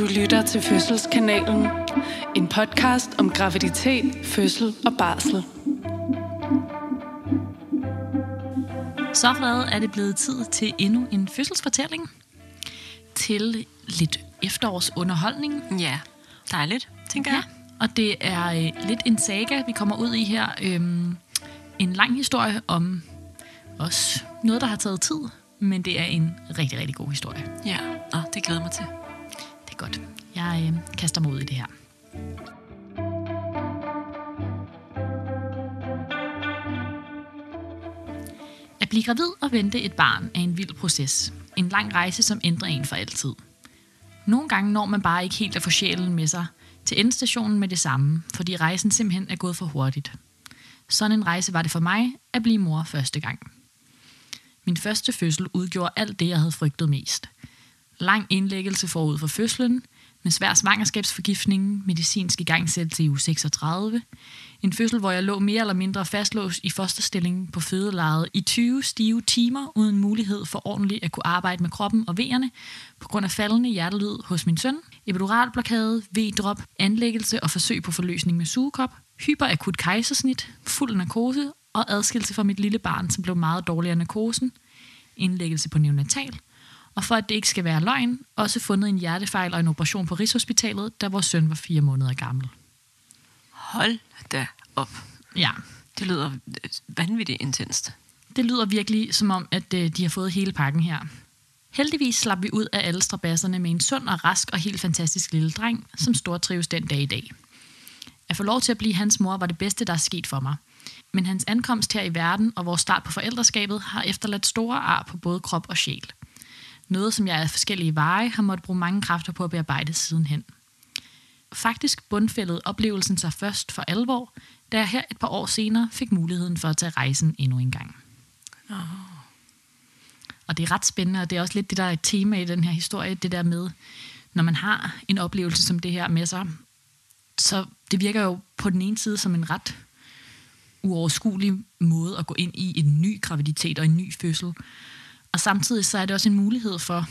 Du lytter til Fødselskanalen. En podcast om graviditet, fødsel og barsel. Så hvad er det blevet tid til endnu en fødselsfortælling? Til lidt efterårsunderholdning. Ja, dejligt, tænker Ja, jeg. og det er øh, lidt en saga, vi kommer ud i her. Øhm, en lang historie om også noget, der har taget tid, men det er en rigtig, rigtig god historie. Ja, Nå, det glæder mig til. Godt. Jeg øh, kaster mig ud i det her. At blive gravid og vente et barn er en vild proces. En lang rejse, som ændrer en for altid. Nogle gange når man bare ikke helt at få sjælen med sig til endestationen med det samme, fordi rejsen simpelthen er gået for hurtigt. Sådan en rejse var det for mig at blive mor første gang. Min første fødsel udgjorde alt det, jeg havde frygtet mest. Lang indlæggelse forud for fødslen, med svær svangerskabsforgiftning, medicinsk igangsættelse i uge 36. En fødsel, hvor jeg lå mere eller mindre fastlåst i fosterstilling på fødelejet i 20 stive timer, uden mulighed for ordentligt at kunne arbejde med kroppen og vejerne, på grund af faldende hjertelyd hos min søn, epiduralblokade, V-drop, anlæggelse og forsøg på forløsning med sugekop, hyperakut kejsersnit, fuld narkose og adskillelse fra mit lille barn, som blev meget dårligere af narkosen, indlæggelse på neonatal, og for at det ikke skal være løgn, også fundet en hjertefejl og en operation på Rigshospitalet, da vores søn var fire måneder gammel. Hold da op. Ja, Det lyder øh, vanvittigt intenst. det lyder virkelig som om, at øh, de har fået hele pakken her. Heldigvis slap vi ud af alle strabasserne med en sund og rask og helt fantastisk lille dreng, som stortrives den dag i dag. At få lov til at blive hans mor var det bedste, der er sket for mig. Men hans ankomst her i verden og vores start på forældreskabet har efterladt store ar på både krop og sjæl. Noget, som jeg af forskellige veje har måttet bruge mange kræfter på at bearbejde sidenhen. Faktisk bundfældede oplevelsen sig først for alvor, da jeg her et par år senere fik muligheden for at tage rejsen endnu en gang. Og det er ret spændende, og det er også lidt det, der er et tema i den her historie, det der med, når man har en oplevelse som det her med sig, så det virker jo på den ene side som en ret uoverskuelig måde at gå ind i en ny graviditet og en ny fødsel. Og samtidig så er det også en mulighed for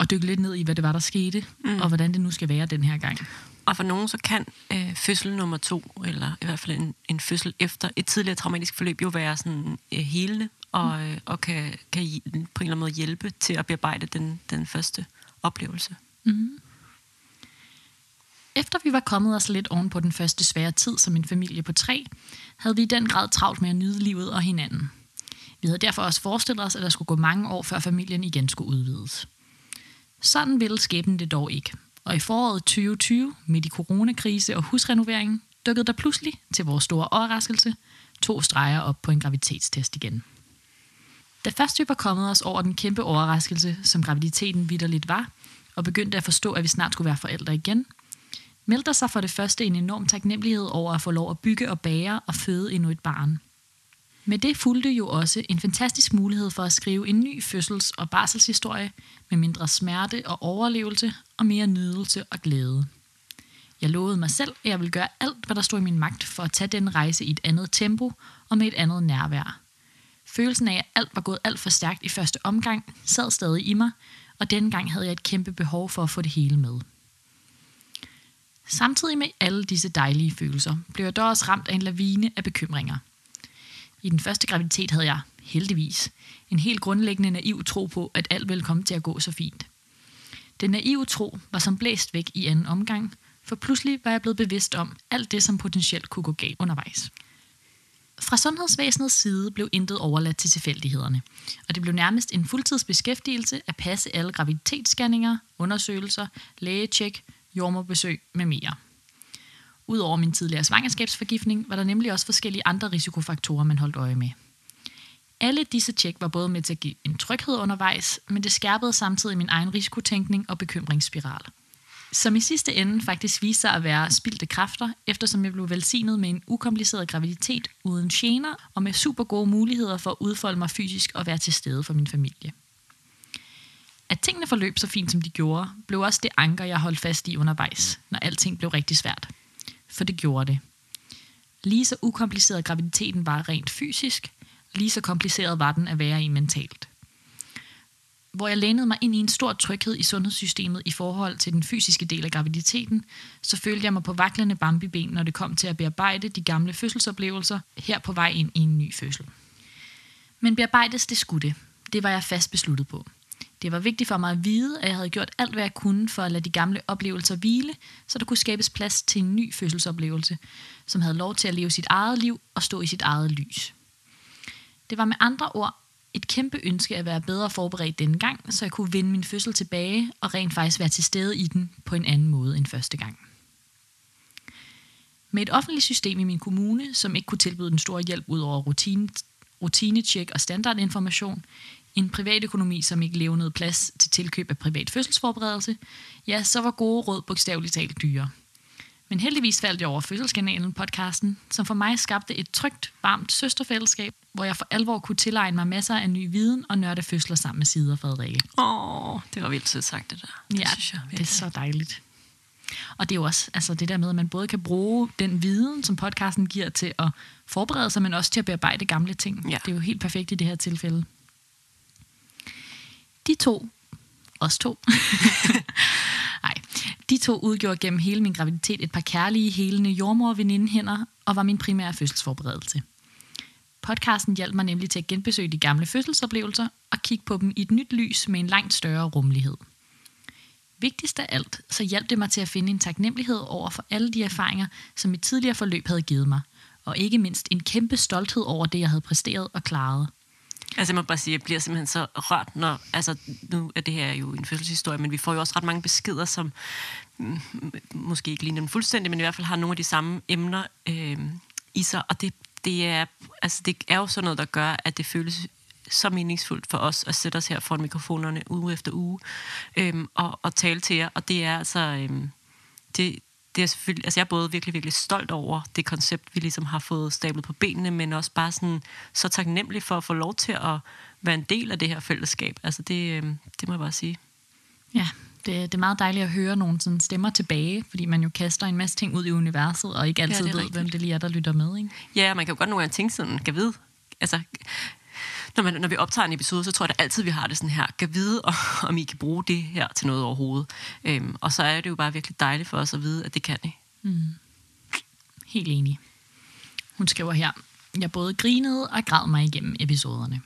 at dykke lidt ned i, hvad det var, der skete, mm. og hvordan det nu skal være den her gang. Og for nogen så kan øh, fødsel nummer to, eller i hvert fald en, en fødsel efter et tidligere traumatisk forløb, jo være sådan øh, helende, og, øh, og kan, kan på en eller anden måde hjælpe til at bearbejde den, den første oplevelse. Efter vi var kommet os lidt oven på den første svære tid som en familie på tre, havde vi i den grad travlt med at nyde livet og hinanden. Vi havde derfor også forestillet os, at der skulle gå mange år, før familien igen skulle udvides. Sådan ville skæbnen det dog ikke. Og i foråret 2020, midt i coronakrise og husrenoveringen, dukkede der pludselig, til vores store overraskelse, to streger op på en graviditetstest igen. Da først vi var kommet os over den kæmpe overraskelse, som graviditeten vidderligt var, og begyndte at forstå, at vi snart skulle være forældre igen, meldte der sig for det første en enorm taknemmelighed over at få lov at bygge og bære og føde endnu et barn. Med det fulgte jo også en fantastisk mulighed for at skrive en ny fødsels- og barselshistorie med mindre smerte og overlevelse og mere nydelse og glæde. Jeg lovede mig selv, at jeg ville gøre alt, hvad der stod i min magt for at tage den rejse i et andet tempo og med et andet nærvær. Følelsen af, at alt var gået alt for stærkt i første omgang, sad stadig i mig, og denne gang havde jeg et kæmpe behov for at få det hele med. Samtidig med alle disse dejlige følelser, blev jeg dog også ramt af en lavine af bekymringer. I den første graviditet havde jeg, heldigvis, en helt grundlæggende naiv tro på, at alt ville komme til at gå så fint. Den naive tro var som blæst væk i anden omgang, for pludselig var jeg blevet bevidst om alt det, som potentielt kunne gå galt undervejs. Fra sundhedsvæsenets side blev intet overladt til tilfældighederne, og det blev nærmest en fuldtidsbeskæftigelse at passe alle graviditetsscanninger, undersøgelser, lægetjek, jordmorbesøg med mere. Udover min tidligere svangerskabsforgiftning, var der nemlig også forskellige andre risikofaktorer, man holdt øje med. Alle disse tjek var både med til at give en tryghed undervejs, men det skærpede samtidig min egen risikotænkning og bekymringsspiral. Som i sidste ende faktisk viste sig at være spildte kræfter, eftersom jeg blev velsignet med en ukompliceret graviditet uden gener og med super gode muligheder for at udfolde mig fysisk og være til stede for min familie. At tingene forløb så fint, som de gjorde, blev også det anker, jeg holdt fast i undervejs, når alting blev rigtig svært. For det gjorde det. Lige så ukompliceret graviditeten var rent fysisk, lige så kompliceret var den at være i mentalt. hvor jeg lænede mig ind i en stor tryghed i sundhedssystemet i forhold til den fysiske del af graviditeten, så følte jeg mig på vaklende bambiben, når det kom til at bearbejde de gamle fødselsoplevelser her på vej ind i en ny fødsel. Men bearbejdes det skulle det. Det var jeg fast besluttet på. Det var vigtigt for mig at vide, at jeg havde gjort alt, hvad jeg kunne for at lade de gamle oplevelser hvile, så der kunne skabes plads til en ny fødselsoplevelse, som havde lov til at leve sit eget liv og stå i sit eget lys. Det var med andre ord et kæmpe ønske at være bedre forberedt denne gang, så jeg kunne vinde min fødsel tilbage og rent faktisk være til stede i den på en anden måde end første gang. Med et offentligt system i min kommune, som ikke kunne tilbyde den store hjælp ud over rutine, rutinetjek og standardinformation, en privatøkonomi, som ikke levede plads til tilkøb af privat fødselsforberedelse, ja, så var gode råd bogstaveligt talt dyre. Men heldigvis faldt jeg over Fødselskanalen podcasten, som for mig skabte et trygt, varmt søsterfællesskab, hvor jeg for alvor kunne tilegne mig masser af ny viden og nørde fødsler sammen med Sida og Frederikke. Åh, oh, det var vildt sødt sagt, det der. Det ja, synes jeg, det er så dejligt. Og det er jo også altså det der med, at man både kan bruge den viden, som podcasten giver til at forberede sig, men også til at bearbejde gamle ting. Ja. Det er jo helt perfekt i det her tilfælde. De to, os to, nej, de to udgjorde gennem hele min graviditet et par kærlige, helende jordmor hænder og var min primære fødselsforberedelse. Podcasten hjalp mig nemlig til at genbesøge de gamle fødselsoplevelser og kigge på dem i et nyt lys med en langt større rummelighed. Vigtigst af alt, så hjalp det mig til at finde en taknemmelighed over for alle de erfaringer, som mit tidligere forløb havde givet mig, og ikke mindst en kæmpe stolthed over det, jeg havde præsteret og klaret. Altså jeg må bare sige, jeg bliver simpelthen så rørt, når, altså nu er det her jo en fødselshistorie, men vi får jo også ret mange beskeder, som mm, måske ikke ligner dem fuldstændig, men i hvert fald har nogle af de samme emner øh, i sig, og det, det, er, altså det er jo sådan noget, der gør, at det føles så meningsfuldt for os at sætte os her foran mikrofonerne uge efter uge øhm, og, og tale til jer. Og det er altså... Øhm, det, det er selvfølgelig, altså jeg er både virkelig, virkelig stolt over det koncept, vi ligesom har fået stablet på benene, men også bare sådan så taknemmelig for at få lov til at være en del af det her fællesskab. Altså det, øhm, det må jeg bare sige. Ja, det, det er meget dejligt at høre nogle sådan stemmer tilbage, fordi man jo kaster en masse ting ud i universet, og ikke altid ja, ved, rigtigt. hvem det lige er, der lytter med. Ikke? Ja, man kan jo godt nogle gange tænke sådan, kan vide, altså når, man, når vi optager en episode, så tror jeg da altid, vi har det sådan her, kan vide, om I kan bruge det her til noget overhovedet. Øhm, og så er det jo bare virkelig dejligt for os at vide, at det kan I. Mm. Helt enig. Hun skriver her, jeg både grinede og græd mig igennem episoderne.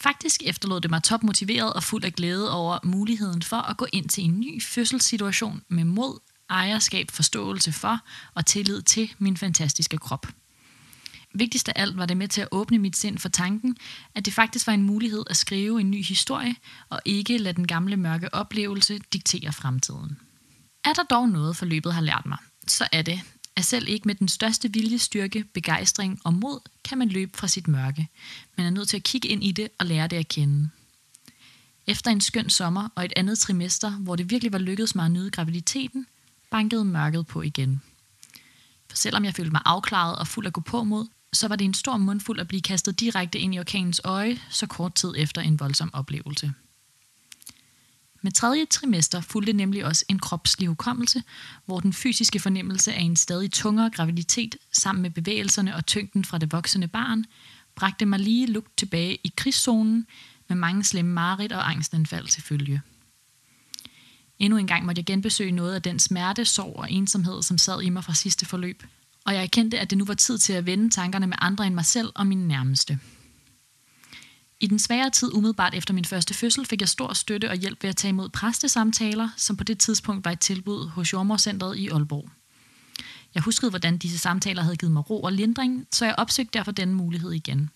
Faktisk efterlod det mig topmotiveret og fuld af glæde over muligheden for at gå ind til en ny fødselssituation med mod, ejerskab, forståelse for og tillid til min fantastiske krop. Vigtigst af alt var det med til at åbne mit sind for tanken, at det faktisk var en mulighed at skrive en ny historie, og ikke lade den gamle mørke oplevelse diktere fremtiden. Er der dog noget, forløbet har lært mig, så er det, at selv ikke med den største viljestyrke, begejstring og mod, kan man løbe fra sit mørke. Man er nødt til at kigge ind i det og lære det at kende. Efter en skøn sommer og et andet trimester, hvor det virkelig var lykkedes mig at nyde graviditeten, bankede mørket på igen. For selvom jeg følte mig afklaret og fuld af gå på mod, så var det en stor mundfuld at blive kastet direkte ind i orkanens øje, så kort tid efter en voldsom oplevelse. Med tredje trimester fulgte nemlig også en kropslig hukommelse, hvor den fysiske fornemmelse af en stadig tungere graviditet sammen med bevægelserne og tyngden fra det voksende barn, bragte mig lige lugt tilbage i krigszonen med mange slemme mareridt og angstanfald til følge. Endnu en gang måtte jeg genbesøge noget af den smerte, sorg og ensomhed, som sad i mig fra sidste forløb – og jeg erkendte, at det nu var tid til at vende tankerne med andre end mig selv og mine nærmeste. I den svære tid umiddelbart efter min første fødsel fik jeg stor støtte og hjælp ved at tage imod præstesamtaler, som på det tidspunkt var et tilbud hos Jordmorcentret i Aalborg. Jeg huskede, hvordan disse samtaler havde givet mig ro og lindring, så jeg opsøgte derfor denne mulighed igen.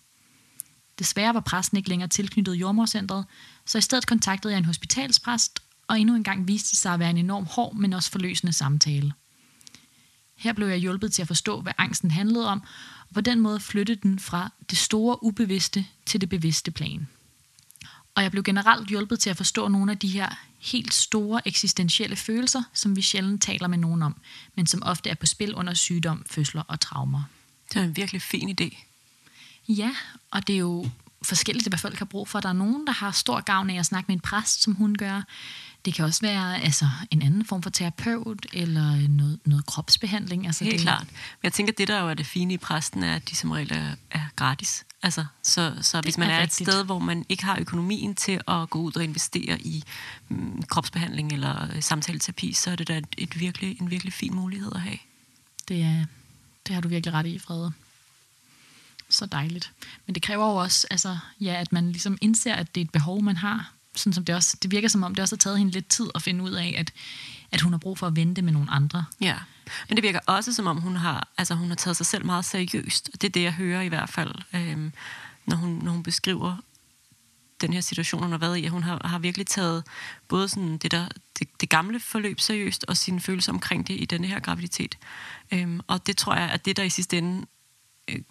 Desværre var præsten ikke længere tilknyttet Jordmorcentret, så i stedet kontaktede jeg en hospitalspræst, og endnu en gang viste det sig at være en enorm hård, men også forløsende samtale. Her blev jeg hjulpet til at forstå, hvad angsten handlede om, og på den måde flyttede den fra det store ubevidste til det bevidste plan. Og jeg blev generelt hjulpet til at forstå nogle af de her helt store eksistentielle følelser, som vi sjældent taler med nogen om, men som ofte er på spil under sygdom, fødsler og traumer. Det er en virkelig fin idé. Ja, og det er jo forskelligt, hvad folk har brug for. Der er nogen, der har stor gavn af at snakke med en præst, som hun gør. Det kan også være altså, en anden form for terapeut eller noget, noget kropsbehandling. Altså, Helt det, klart. Men jeg tænker, det der jo er det fine i præsten, er, at de som regel er, er gratis. Altså, så, så hvis man er er, rigtigt. et sted, hvor man ikke har økonomien til at gå ud og investere i mm, kropsbehandling eller øh, samtaleterapi, så er det da et, et virkelig, en virkelig fin mulighed at have. Det, er, det har du virkelig ret i, Frede. Så dejligt. Men det kræver jo også, altså, ja, at man ligesom indser, at det er et behov, man har. Sådan som det, også, det virker som om, det også har taget hende lidt tid at finde ud af, at, at hun har brug for at vente med nogle andre. Ja, men det virker også som om, hun har, altså, hun har taget sig selv meget seriøst. Det er det, jeg hører i hvert fald, øhm, når, hun, når hun beskriver den her situation, hun har været i. At hun har, har virkelig taget både sådan det, der, det, det gamle forløb seriøst, og sine følelser omkring det i denne her graviditet. Øhm, og det tror jeg, at det, der i sidste ende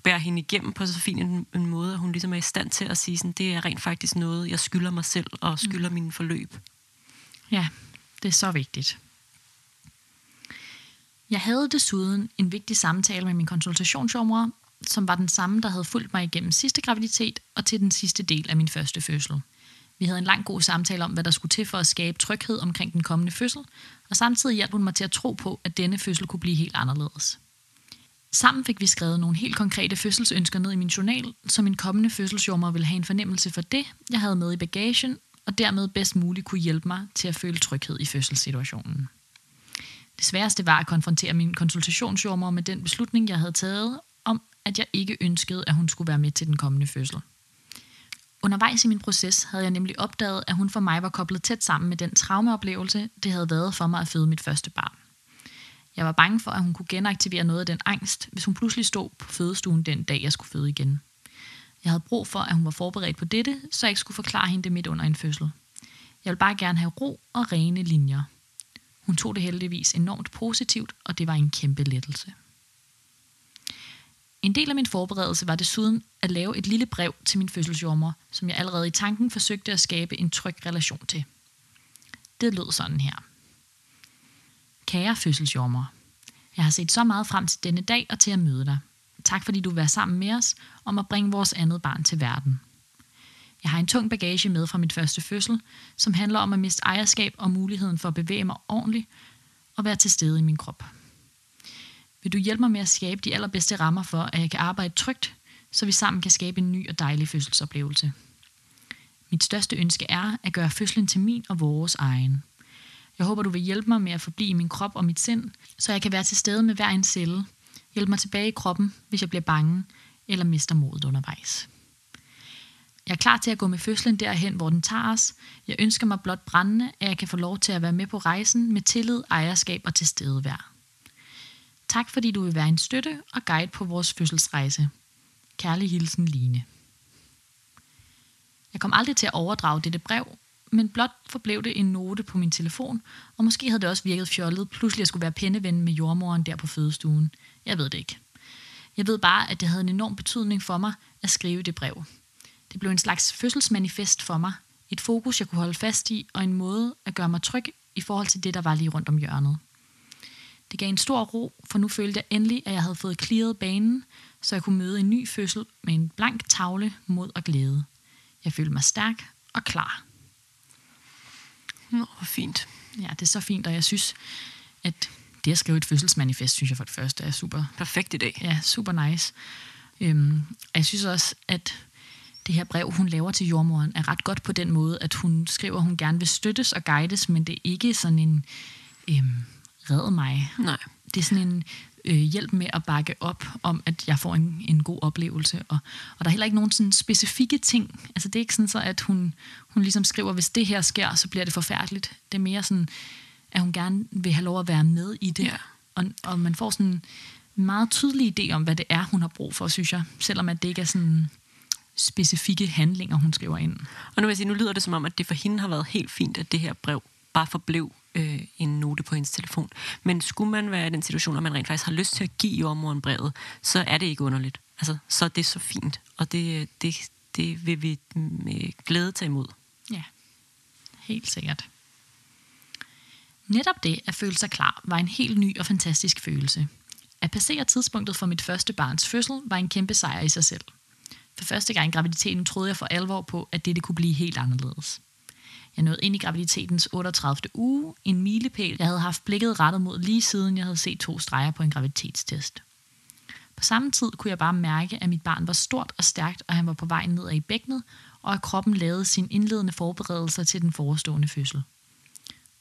bærer hende igennem på så fin en, en måde, at hun ligesom er i stand til at sige, sådan, det er rent faktisk noget, jeg skylder mig selv, og skylder mm. mine forløb. Ja, det er så vigtigt. Jeg havde desuden en vigtig samtale med min konsultationsjommer, som var den samme, der havde fulgt mig igennem sidste graviditet og til den sidste del af min første fødsel. Vi havde en lang god samtale om, hvad der skulle til for at skabe tryghed omkring den kommende fødsel, og samtidig hjalp hun mig til at tro på, at denne fødsel kunne blive helt anderledes. Sammen fik vi skrevet nogle helt konkrete fødselsønsker ned i min journal, så min kommende fødselsjommer ville have en fornemmelse for det, jeg havde med i bagagen, og dermed bedst muligt kunne hjælpe mig til at føle tryghed i fødselssituationen. Det sværeste var at konfrontere min konsultationsjommer med den beslutning, jeg havde taget om, at jeg ikke ønskede, at hun skulle være med til den kommende fødsel. Undervejs i min proces havde jeg nemlig opdaget, at hun for mig var koblet tæt sammen med den traumeoplevelse, det havde været for mig at føde mit første barn. Jeg var bange for, at hun kunne genaktivere noget af den angst, hvis hun pludselig stod på fødestuen den dag, jeg skulle føde igen. Jeg havde brug for, at hun var forberedt på dette, så jeg ikke skulle forklare hende det midt under en fødsel. Jeg ville bare gerne have ro og rene linjer. Hun tog det heldigvis enormt positivt, og det var en kæmpe lettelse. En del af min forberedelse var desuden at lave et lille brev til min fødselsjommer, som jeg allerede i tanken forsøgte at skabe en tryg relation til. Det lød sådan her. Kære fødselsjommer, jeg har set så meget frem til denne dag og til at møde dig. Tak fordi du vil være sammen med os om at bringe vores andet barn til verden. Jeg har en tung bagage med fra mit første fødsel, som handler om at miste ejerskab og muligheden for at bevæge mig ordentligt og være til stede i min krop. Vil du hjælpe mig med at skabe de allerbedste rammer for, at jeg kan arbejde trygt, så vi sammen kan skabe en ny og dejlig fødselsoplevelse? Mit største ønske er at gøre fødslen til min og vores egen. Jeg håber, du vil hjælpe mig med at forblive i min krop og mit sind, så jeg kan være til stede med hver en celle. Hjælp mig tilbage i kroppen, hvis jeg bliver bange eller mister modet undervejs. Jeg er klar til at gå med fødslen derhen, hvor den tager os. Jeg ønsker mig blot brændende, at jeg kan få lov til at være med på rejsen med tillid, ejerskab og tilstedevær. Tak fordi du vil være en støtte og guide på vores fødselsrejse. Kærlig hilsen, Line. Jeg kom aldrig til at overdrage dette brev, men blot forblev det en note på min telefon, og måske havde det også virket fjollet pludselig at skulle være penneven med jordmoren der på fødestuen. Jeg ved det ikke. Jeg ved bare, at det havde en enorm betydning for mig at skrive det brev. Det blev en slags fødselsmanifest for mig, et fokus, jeg kunne holde fast i, og en måde at gøre mig tryg i forhold til det, der var lige rundt om hjørnet. Det gav en stor ro, for nu følte jeg endelig, at jeg havde fået clearet banen, så jeg kunne møde en ny fødsel med en blank tavle, mod og glæde. Jeg følte mig stærk og klar. Nå, hvor fint. Ja, det er så fint, og jeg synes, at det at skrive et fødselsmanifest, synes jeg for det første er super, Perfekt i dag. ja, super nice. Øhm, og jeg synes også, at det her brev, hun laver til jordmoren, er ret godt på den måde, at hun skriver, at hun gerne vil støttes og guides, men det er ikke sådan en øhm, red mig. Nej. Det er sådan en øh, hjælp med at bakke op om, at jeg får en, en god oplevelse. Og, og der er heller ikke nogen sådan specifikke ting. Altså det er ikke sådan så, at hun, hun ligesom skriver, hvis det her sker, så bliver det forfærdeligt. Det er mere sådan, at hun gerne vil have lov at være med i det. Ja. Og, og man får sådan en meget tydelig idé om, hvad det er, hun har brug for, synes jeg. Selvom at det ikke er sådan specifikke handlinger, hun skriver ind. Og nu vil jeg sige, nu lyder det som om, at det for hende har været helt fint, at det her brev bare forblev øh, en note på hendes telefon. Men skulle man være i den situation, at man rent faktisk har lyst til at give jordmoren brevet, så er det ikke underligt. Altså, så er det så fint, og det, det, det vil vi med glæde tage imod. Ja, helt sikkert. Netop det at føle sig klar var en helt ny og fantastisk følelse. At passere tidspunktet for mit første barns fødsel var en kæmpe sejr i sig selv. For første gang i graviditeten troede jeg for alvor på, at dette kunne blive helt anderledes. Jeg nåede ind i graviditetens 38. uge, en milepæl, jeg havde haft blikket rettet mod lige siden jeg havde set to streger på en graviditetstest. På samme tid kunne jeg bare mærke, at mit barn var stort og stærkt, og han var på vej ned i bækkenet, og at kroppen lavede sin indledende forberedelser til den forestående fødsel.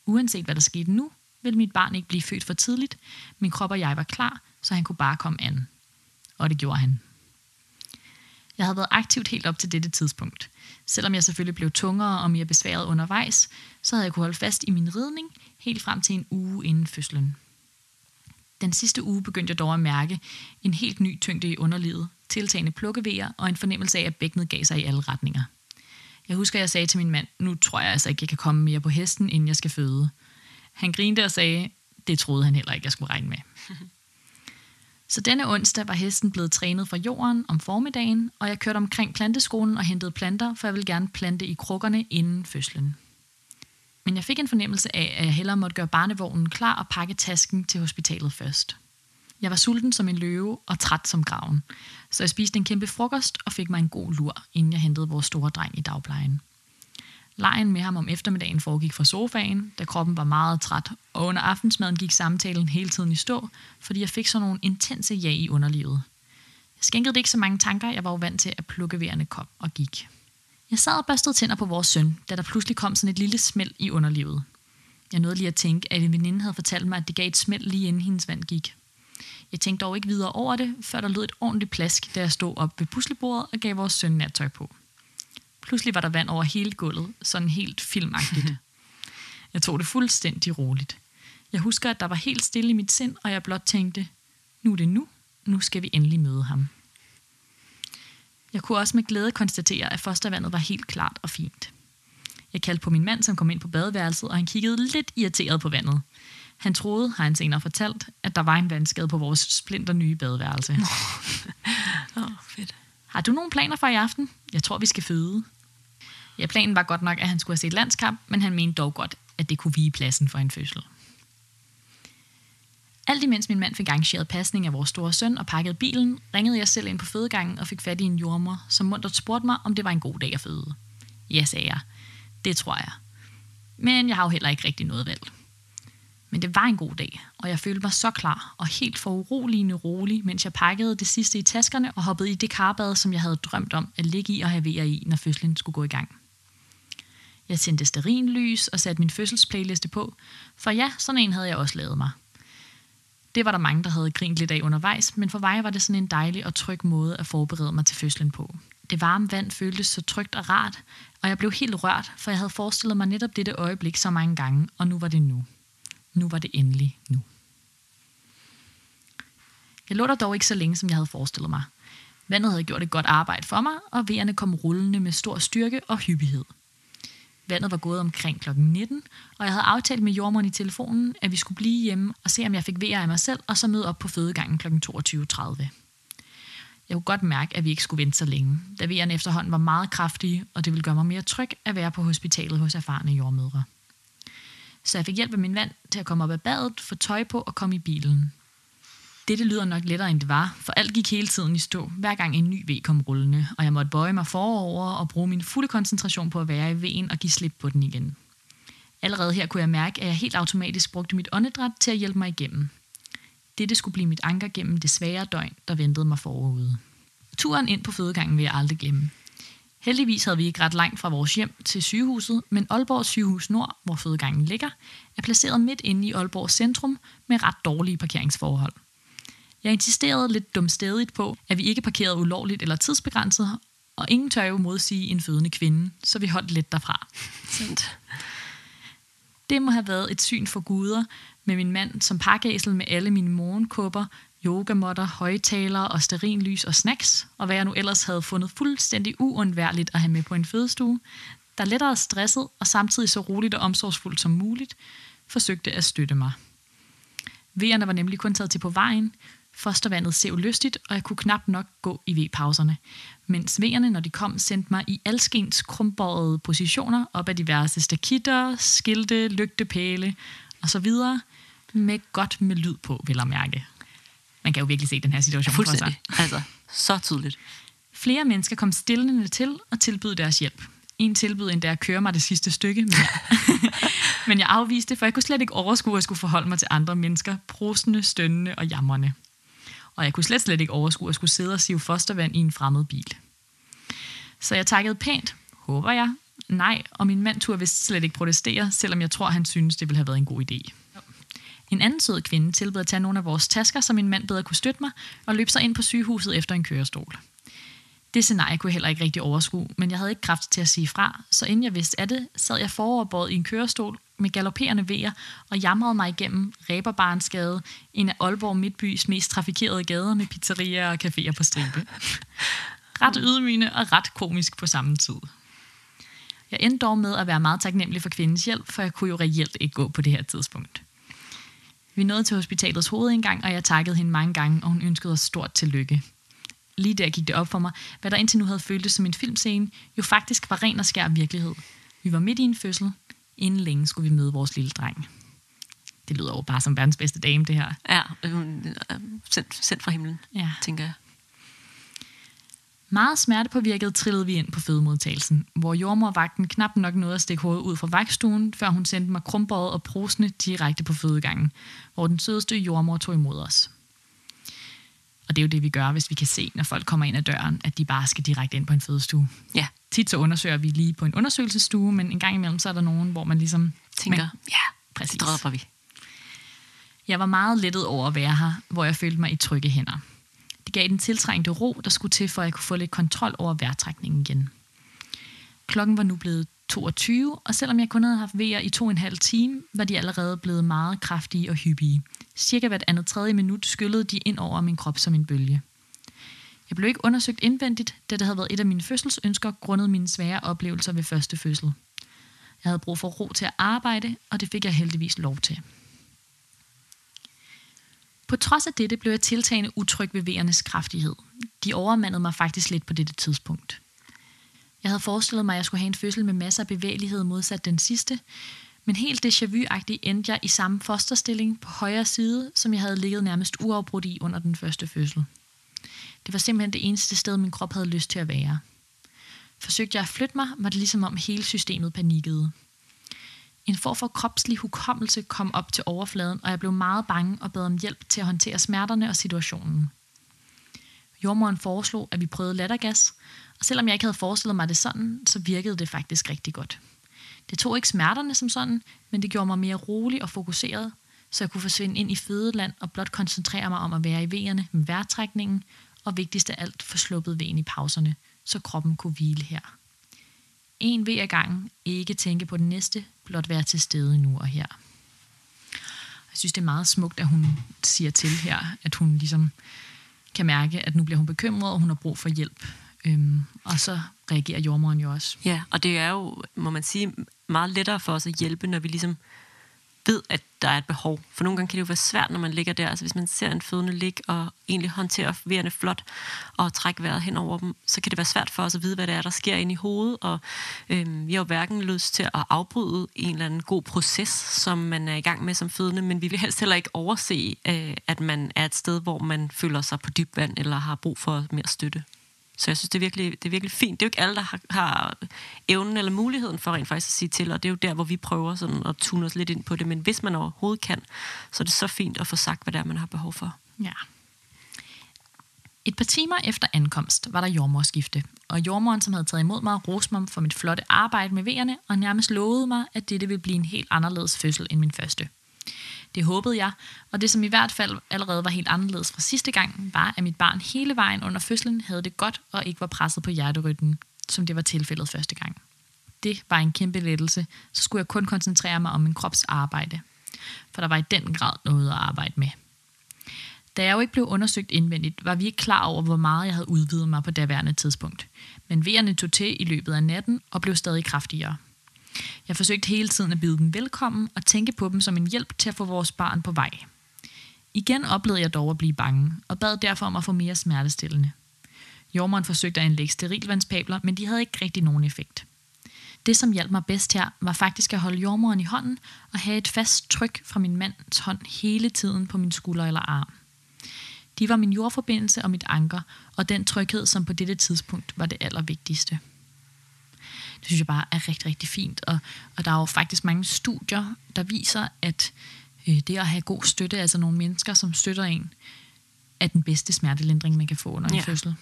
Uanset hvad der skete nu, ville mit barn ikke blive født for tidligt. Min krop og jeg var klar, så han kunne bare komme an. Og det gjorde han. Jeg havde været aktivt helt op til dette tidspunkt. Selvom jeg selvfølgelig blev tungere og mere besværet undervejs, så havde jeg kunne holde fast i min ridning helt frem til en uge inden fødslen. Den sidste uge begyndte jeg dog at mærke en helt ny tyngde i underlivet, tiltagende plukkevejer og en fornemmelse af, at bækkenet gav sig i alle retninger. Jeg husker, jeg sagde til min mand, nu tror jeg altså ikke, jeg kan komme mere på hesten, inden jeg skal føde. Han grinte og sagde, det troede han heller ikke, jeg skulle regne med. Så denne onsdag var hesten blevet trænet fra jorden om formiddagen, og jeg kørte omkring planteskolen og hentede planter, for jeg ville gerne plante i krukkerne inden fødslen. Men jeg fik en fornemmelse af, at jeg hellere måtte gøre barnevognen klar og pakke tasken til hospitalet først. Jeg var sulten som en løve og træt som graven, så jeg spiste en kæmpe frokost og fik mig en god lur, inden jeg hentede vores store dreng i dagplejen. Lejen med ham om eftermiddagen foregik fra sofaen, da kroppen var meget træt, og under aftensmaden gik samtalen hele tiden i stå, fordi jeg fik sådan nogle intense ja i underlivet. Jeg skænkede det ikke så mange tanker, jeg var jo vant til, at plukkeværende kom og gik. Jeg sad og børstede tænder på vores søn, da der pludselig kom sådan et lille smæld i underlivet. Jeg nåede lige at tænke, at en veninde havde fortalt mig, at det gav et smæld lige inden hendes vand gik. Jeg tænkte dog ikke videre over det, før der lød et ordentligt plask, da jeg stod op ved puslebordet og gav vores søn nattøj på. Pludselig var der vand over hele gulvet, sådan helt filmagtigt. Jeg tog det fuldstændig roligt. Jeg husker, at der var helt stille i mit sind, og jeg blot tænkte, nu er det nu, nu skal vi endelig møde ham. Jeg kunne også med glæde konstatere, at fostervandet var helt klart og fint. Jeg kaldte på min mand, som kom ind på badeværelset, og han kiggede lidt irriteret på vandet. Han troede, har han senere fortalt, at der var en vandskade på vores splinter nye badeværelse. Åh, oh, fedt. Har du nogle planer for i aften? Jeg tror, vi skal føde. Ja, planen var godt nok, at han skulle have set landskamp, men han mente dog godt, at det kunne vige pladsen for en fødsel. Alt imens min mand fik arrangeret pasning af vores store søn og pakket bilen, ringede jeg selv ind på fødegangen og fik fat i en jordmor, som muntert spurgte mig, om det var en god dag at føde. Ja, sagde jeg. Det tror jeg. Men jeg har jo heller ikke rigtig noget valg. Men det var en god dag, og jeg følte mig så klar og helt for uroligende rolig, mens jeg pakkede det sidste i taskerne og hoppede i det karbad, som jeg havde drømt om at ligge i og have i, når fødslen skulle gå i gang. Jeg tændte sterinlys og satte min fødselsplayliste på, for ja, sådan en havde jeg også lavet mig. Det var der mange, der havde grint lidt af undervejs, men for mig var det sådan en dejlig og tryg måde at forberede mig til fødslen på. Det varme vand føltes så trygt og rart, og jeg blev helt rørt, for jeg havde forestillet mig netop dette øjeblik så mange gange, og nu var det nu. Nu var det endelig nu. Jeg lå der dog ikke så længe, som jeg havde forestillet mig. Vandet havde gjort et godt arbejde for mig, og vejerne kom rullende med stor styrke og hyppighed. Vandet var gået omkring kl. 19, og jeg havde aftalt med jordmoren i telefonen, at vi skulle blive hjemme og se, om jeg fik vejr af mig selv, og så møde op på fødegangen kl. 22.30. Jeg kunne godt mærke, at vi ikke skulle vente så længe, da vejerne efterhånden var meget kraftige, og det ville gøre mig mere tryg at være på hospitalet hos erfarne jordmødre. Så jeg fik hjælp af min mand til at komme op af badet, få tøj på og komme i bilen. Dette lyder nok lettere, end det var, for alt gik hele tiden i stå, hver gang en ny V kom rullende, og jeg måtte bøje mig forover og bruge min fulde koncentration på at være i V'en og give slip på den igen. Allerede her kunne jeg mærke, at jeg helt automatisk brugte mit åndedræt til at hjælpe mig igennem. Dette skulle blive mit anker gennem det svære døgn, der ventede mig forude. Turen ind på fødegangen vil jeg aldrig glemme. Heldigvis havde vi ikke ret langt fra vores hjem til sygehuset, men Aalborg Sygehus Nord, hvor fødegangen ligger, er placeret midt inde i Aalborg centrum med ret dårlige parkeringsforhold. Jeg insisterede lidt dumstedigt på, at vi ikke parkerede ulovligt eller tidsbegrænset, og ingen tør jo modsige en fødende kvinde, så vi holdt lidt derfra. Sandt. Det må have været et syn for guder, med min mand som pakæsel med alle mine morgenkåber, yogamotter, højtalere og sterinlys og snacks, og hvad jeg nu ellers havde fundet fuldstændig uundværligt at have med på en fødestue, der lettere stresset og samtidig så roligt og omsorgsfuldt som muligt, forsøgte at støtte mig. Vejerne var nemlig kun taget til på vejen, fostervandet sev lystigt, og jeg kunne knap nok gå i V-pauserne, mens vejerne, når de kom, sendte mig i alskens krumbøjede positioner op ad diverse stakitter, skilte, lygtepæle og så videre, med godt med lyd på, vil jeg mærke. Man kan jo virkelig se den her situation for sig. Fuldstændig. Altså, så tydeligt. Flere mennesker kom stillende til og tilbød deres hjælp. En tilbød endda at køre mig det sidste stykke, men jeg, men jeg afviste, for jeg kunne slet ikke overskue at skulle forholde mig til andre mennesker, prostende, stønnende og jammerne. Og jeg kunne slet, slet ikke overskue at skulle sidde og sive fostervand i en fremmed bil. Så jeg takkede pænt, håber jeg, nej, og min mand turde vist slet ikke protestere, selvom jeg tror, han synes, det ville have været en god idé. En anden sød kvinde tilbød at tage nogle af vores tasker, så min mand bedre kunne støtte mig, og løb sig ind på sygehuset efter en kørestol. Det scenarie kunne jeg heller ikke rigtig overskue, men jeg havde ikke kraft til at sige fra, så inden jeg vidste af det, sad jeg foroverbåret i en kørestol med galopperende vejer og jamrede mig igennem Ræberbarnsgade, en af Aalborg Midtbys mest trafikerede gader med pizzerier og caféer på stribe. ret ydmygende og ret komisk på samme tid. Jeg endte dog med at være meget taknemmelig for kvindens hjælp, for jeg kunne jo reelt ikke gå på det her tidspunkt. Vi nåede til hospitalets hovedindgang, og jeg takkede hende mange gange, og hun ønskede os stort tillykke. Lige der gik det op for mig, hvad der indtil nu havde føltes som en filmscene, jo faktisk var ren og skær virkelighed. Vi var midt i en fødsel. Inden længe skulle vi møde vores lille dreng. Det lyder jo bare som verdens bedste dame, det her. Ja, øh, sendt, sendt fra himlen, Ja. tænker jeg. Meget smertepåvirket trillede vi ind på fødemodtagelsen, hvor jordmorvagten knap nok nåede at stikke hovedet ud fra vagtstuen, før hun sendte mig krumbøjet og prosende direkte på fødegangen, hvor den sødeste jordmor tog imod os. Og det er jo det, vi gør, hvis vi kan se, når folk kommer ind ad døren, at de bare skal direkte ind på en fødestue. Ja, Tit så undersøger vi lige på en undersøgelsesstue, men en gang imellem så er der nogen, hvor man ligesom tænker, Men, ja, præcis. det dropper vi. Jeg var meget lettet over at være her, hvor jeg følte mig i trygge hænder. Det gav den tiltrængte ro, der skulle til, for at jeg kunne få lidt kontrol over vejrtrækningen igen. Klokken var nu blevet 22, og selvom jeg kun havde haft vejer i to og en halv time, var de allerede blevet meget kraftige og hyppige. Cirka hvert andet tredje minut skyllede de ind over min krop som en bølge. Jeg blev ikke undersøgt indvendigt, da det havde været et af mine fødselsønsker grundet mine svære oplevelser ved første fødsel. Jeg havde brug for ro til at arbejde, og det fik jeg heldigvis lov til. På trods af dette blev jeg tiltagende utryg ved vejernes kraftighed. De overmandede mig faktisk lidt på dette tidspunkt. Jeg havde forestillet mig, at jeg skulle have en fødsel med masser af bevægelighed modsat den sidste, men helt déjà vu endte jeg i samme fosterstilling på højre side, som jeg havde ligget nærmest uafbrudt i under den første fødsel. Det var simpelthen det eneste sted, min krop havde lyst til at være. Forsøgte jeg at flytte mig, var det ligesom om hele systemet panikkede. En form for kropslig hukommelse kom op til overfladen, og jeg blev meget bange og bad om hjælp til at håndtere smerterne og situationen. Jordmoren foreslog, at vi prøvede lattergas, og selvom jeg ikke havde forestillet mig det sådan, så virkede det faktisk rigtig godt. Det tog ikke smerterne som sådan, men det gjorde mig mere rolig og fokuseret, så jeg kunne forsvinde ind i fødeland og blot koncentrere mig om at være i vejerne med vejrtrækningen, og vigtigst af alt få sluppet vejen i pauserne, så kroppen kunne hvile her. En ved ad gangen, ikke tænke på den næste, blot være til stede nu og her. Jeg synes, det er meget smukt, at hun siger til her, at hun ligesom kan mærke, at nu bliver hun bekymret, og hun har brug for hjælp. Øhm, og så reagerer jordmoren jo også. Ja, og det er jo, må man sige, meget lettere for os at hjælpe, når vi ligesom ved, at der er et behov. For nogle gange kan det jo være svært, når man ligger der. Altså hvis man ser en fødende ligge og egentlig håndterer vejerne flot og trække vejret hen over dem, så kan det være svært for os at vide, hvad det er, der sker inde i hovedet. Og øhm, vi har jo hverken lyst til at afbryde en eller anden god proces, som man er i gang med som fødende, men vi vil helst heller ikke overse, øh, at man er et sted, hvor man føler sig på dyb vand eller har brug for mere støtte. Så jeg synes, det er virkelig, det er virkelig fint. Det er jo ikke alle, der har, har evnen eller muligheden for rent faktisk at sige til, og det er jo der, hvor vi prøver sådan at tune os lidt ind på det. Men hvis man overhovedet kan, så er det så fint at få sagt, hvad det er, man har behov for. Ja. Et par timer efter ankomst var der jordmorskifte, og jordmoren, som havde taget imod mig, roste mig for mit flotte arbejde med vejerne, og nærmest lovede mig, at dette ville blive en helt anderledes fødsel end min første. Det håbede jeg, og det som i hvert fald allerede var helt anderledes fra sidste gang, var, at mit barn hele vejen under fødslen havde det godt og ikke var presset på hjerterytmen, som det var tilfældet første gang. Det var en kæmpe lettelse, så skulle jeg kun koncentrere mig om min krops arbejde. For der var i den grad noget at arbejde med. Da jeg jo ikke blev undersøgt indvendigt, var vi ikke klar over, hvor meget jeg havde udvidet mig på daværende tidspunkt. Men vejerne tog til i løbet af natten og blev stadig kraftigere. Jeg forsøgte hele tiden at byde dem velkommen og tænke på dem som en hjælp til at få vores barn på vej. Igen oplevede jeg dog at blive bange, og bad derfor om at få mere smertestillende. Jordmoren forsøgte at indlægge sterilvandspabler, men de havde ikke rigtig nogen effekt. Det, som hjalp mig bedst her, var faktisk at holde jormoren i hånden og have et fast tryk fra min mands hånd hele tiden på min skulder eller arm. De var min jordforbindelse og mit anker, og den tryghed, som på dette tidspunkt var det allervigtigste. Det synes jeg bare er rigtig, rigtig fint. Og, og der er jo faktisk mange studier, der viser, at øh, det at have god støtte, altså nogle mennesker, som støtter en, er den bedste smertelindring, man kan få under en Ja. fødsel.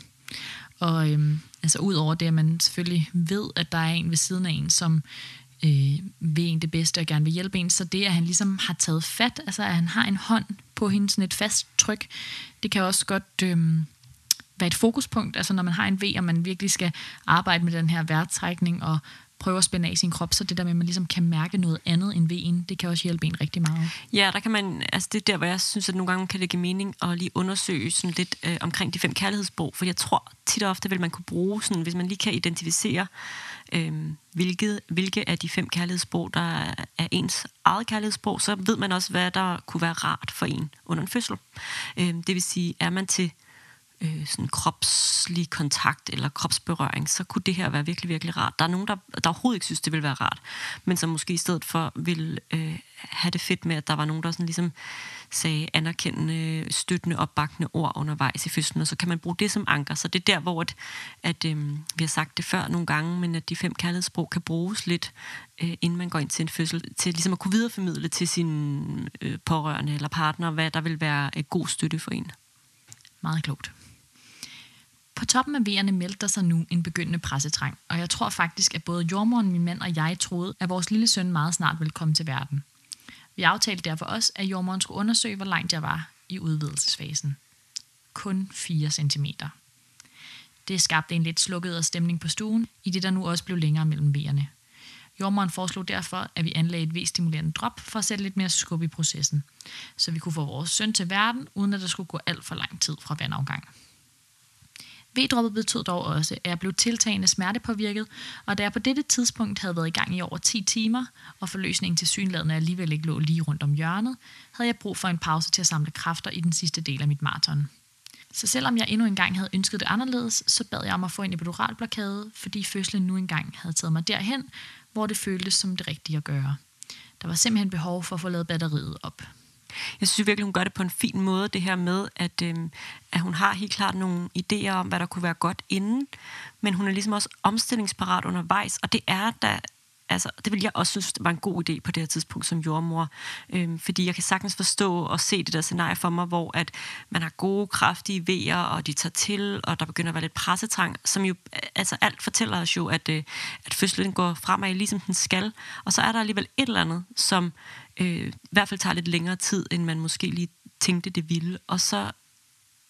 Og øhm, altså ud over det, at man selvfølgelig ved, at der er en ved siden af en, som øh, vil en det bedste og gerne vil hjælpe en, så det, at han ligesom har taget fat, altså at han har en hånd på hende, sådan et fast tryk, det kan også godt øh, være et fokuspunkt, altså når man har en V, og man virkelig skal arbejde med den her vejrtrækning og prøve at spænde af sin krop, så det der med, at man ligesom kan mærke noget andet end V'en, det kan også hjælpe en rigtig meget. Ja, der kan man, altså det er der, hvor jeg synes, at nogle gange kan det give mening at lige undersøge sådan lidt øh, omkring de fem kærlighedssprog, for jeg tror tit og ofte vil man kunne bruge, sådan, hvis man lige kan identificere, øh, hvilket, hvilke af de fem kærlighedssprog, der er, ens eget kærlighedssprog, så ved man også, hvad der kunne være rart for en under en fødsel. Øh, det vil sige, er man til øh, sådan kropslig kontakt eller kropsberøring, så kunne det her være virkelig, virkelig rart. Der er nogen, der, der overhovedet ikke synes, det vil være rart, men som måske i stedet for vil øh, have det fedt med, at der var nogen, der sådan ligesom sagde anerkendende, støttende, opbakkende ord undervejs i fødslen, og så kan man bruge det som anker. Så det er der, hvor at, at øh, vi har sagt det før nogle gange, men at de fem kærlighedssprog kan bruges lidt, øh, inden man går ind til en fødsel, til ligesom at kunne videreformidle til sin øh, pårørende eller partner, hvad der vil være øh, god støtte for en. Meget klogt. På toppen af vejerne meldte der sig nu en begyndende pressetrang, og jeg tror faktisk, at både jordmoren, min mand og jeg troede, at vores lille søn meget snart ville komme til verden. Vi aftalte derfor også, at jordmoren skulle undersøge, hvor langt jeg var i udvidelsesfasen. Kun 4 cm. Det skabte en lidt slukket stemning på stuen, i det der nu også blev længere mellem vejerne. Jordmoren foreslog derfor, at vi anlagde et V-stimulerende drop for at sætte lidt mere skub i processen, så vi kunne få vores søn til verden, uden at der skulle gå alt for lang tid fra vandafgang. V-droppet betød dog også, at jeg blev tiltagende smertepåvirket, og da jeg på dette tidspunkt havde været i gang i over 10 timer, og forløsningen til synlædende alligevel ikke lå lige rundt om hjørnet, havde jeg brug for en pause til at samle kræfter i den sidste del af mit maraton. Så selvom jeg endnu engang havde ønsket det anderledes, så bad jeg om at få en epiduralblokade, fordi fødslen nu engang havde taget mig derhen, hvor det føltes som det rigtige at gøre. Der var simpelthen behov for at få lavet batteriet op. Jeg synes virkelig, hun gør det på en fin måde, det her med, at, øh, at hun har helt klart nogle idéer om, hvad der kunne være godt inden, men hun er ligesom også omstillingsparat undervejs, og det er da altså, det vil jeg også synes var en god idé på det her tidspunkt som jordmor. Øhm, fordi jeg kan sagtens forstå og se det der scenarie for mig, hvor at man har gode, kraftige vejer, og de tager til, og der begynder at være lidt pressetrang, som jo, altså alt fortæller os jo, at, øh, at fødslen går fremad, ligesom den skal. Og så er der alligevel et eller andet, som øh, i hvert fald tager lidt længere tid, end man måske lige tænkte, det ville. Og så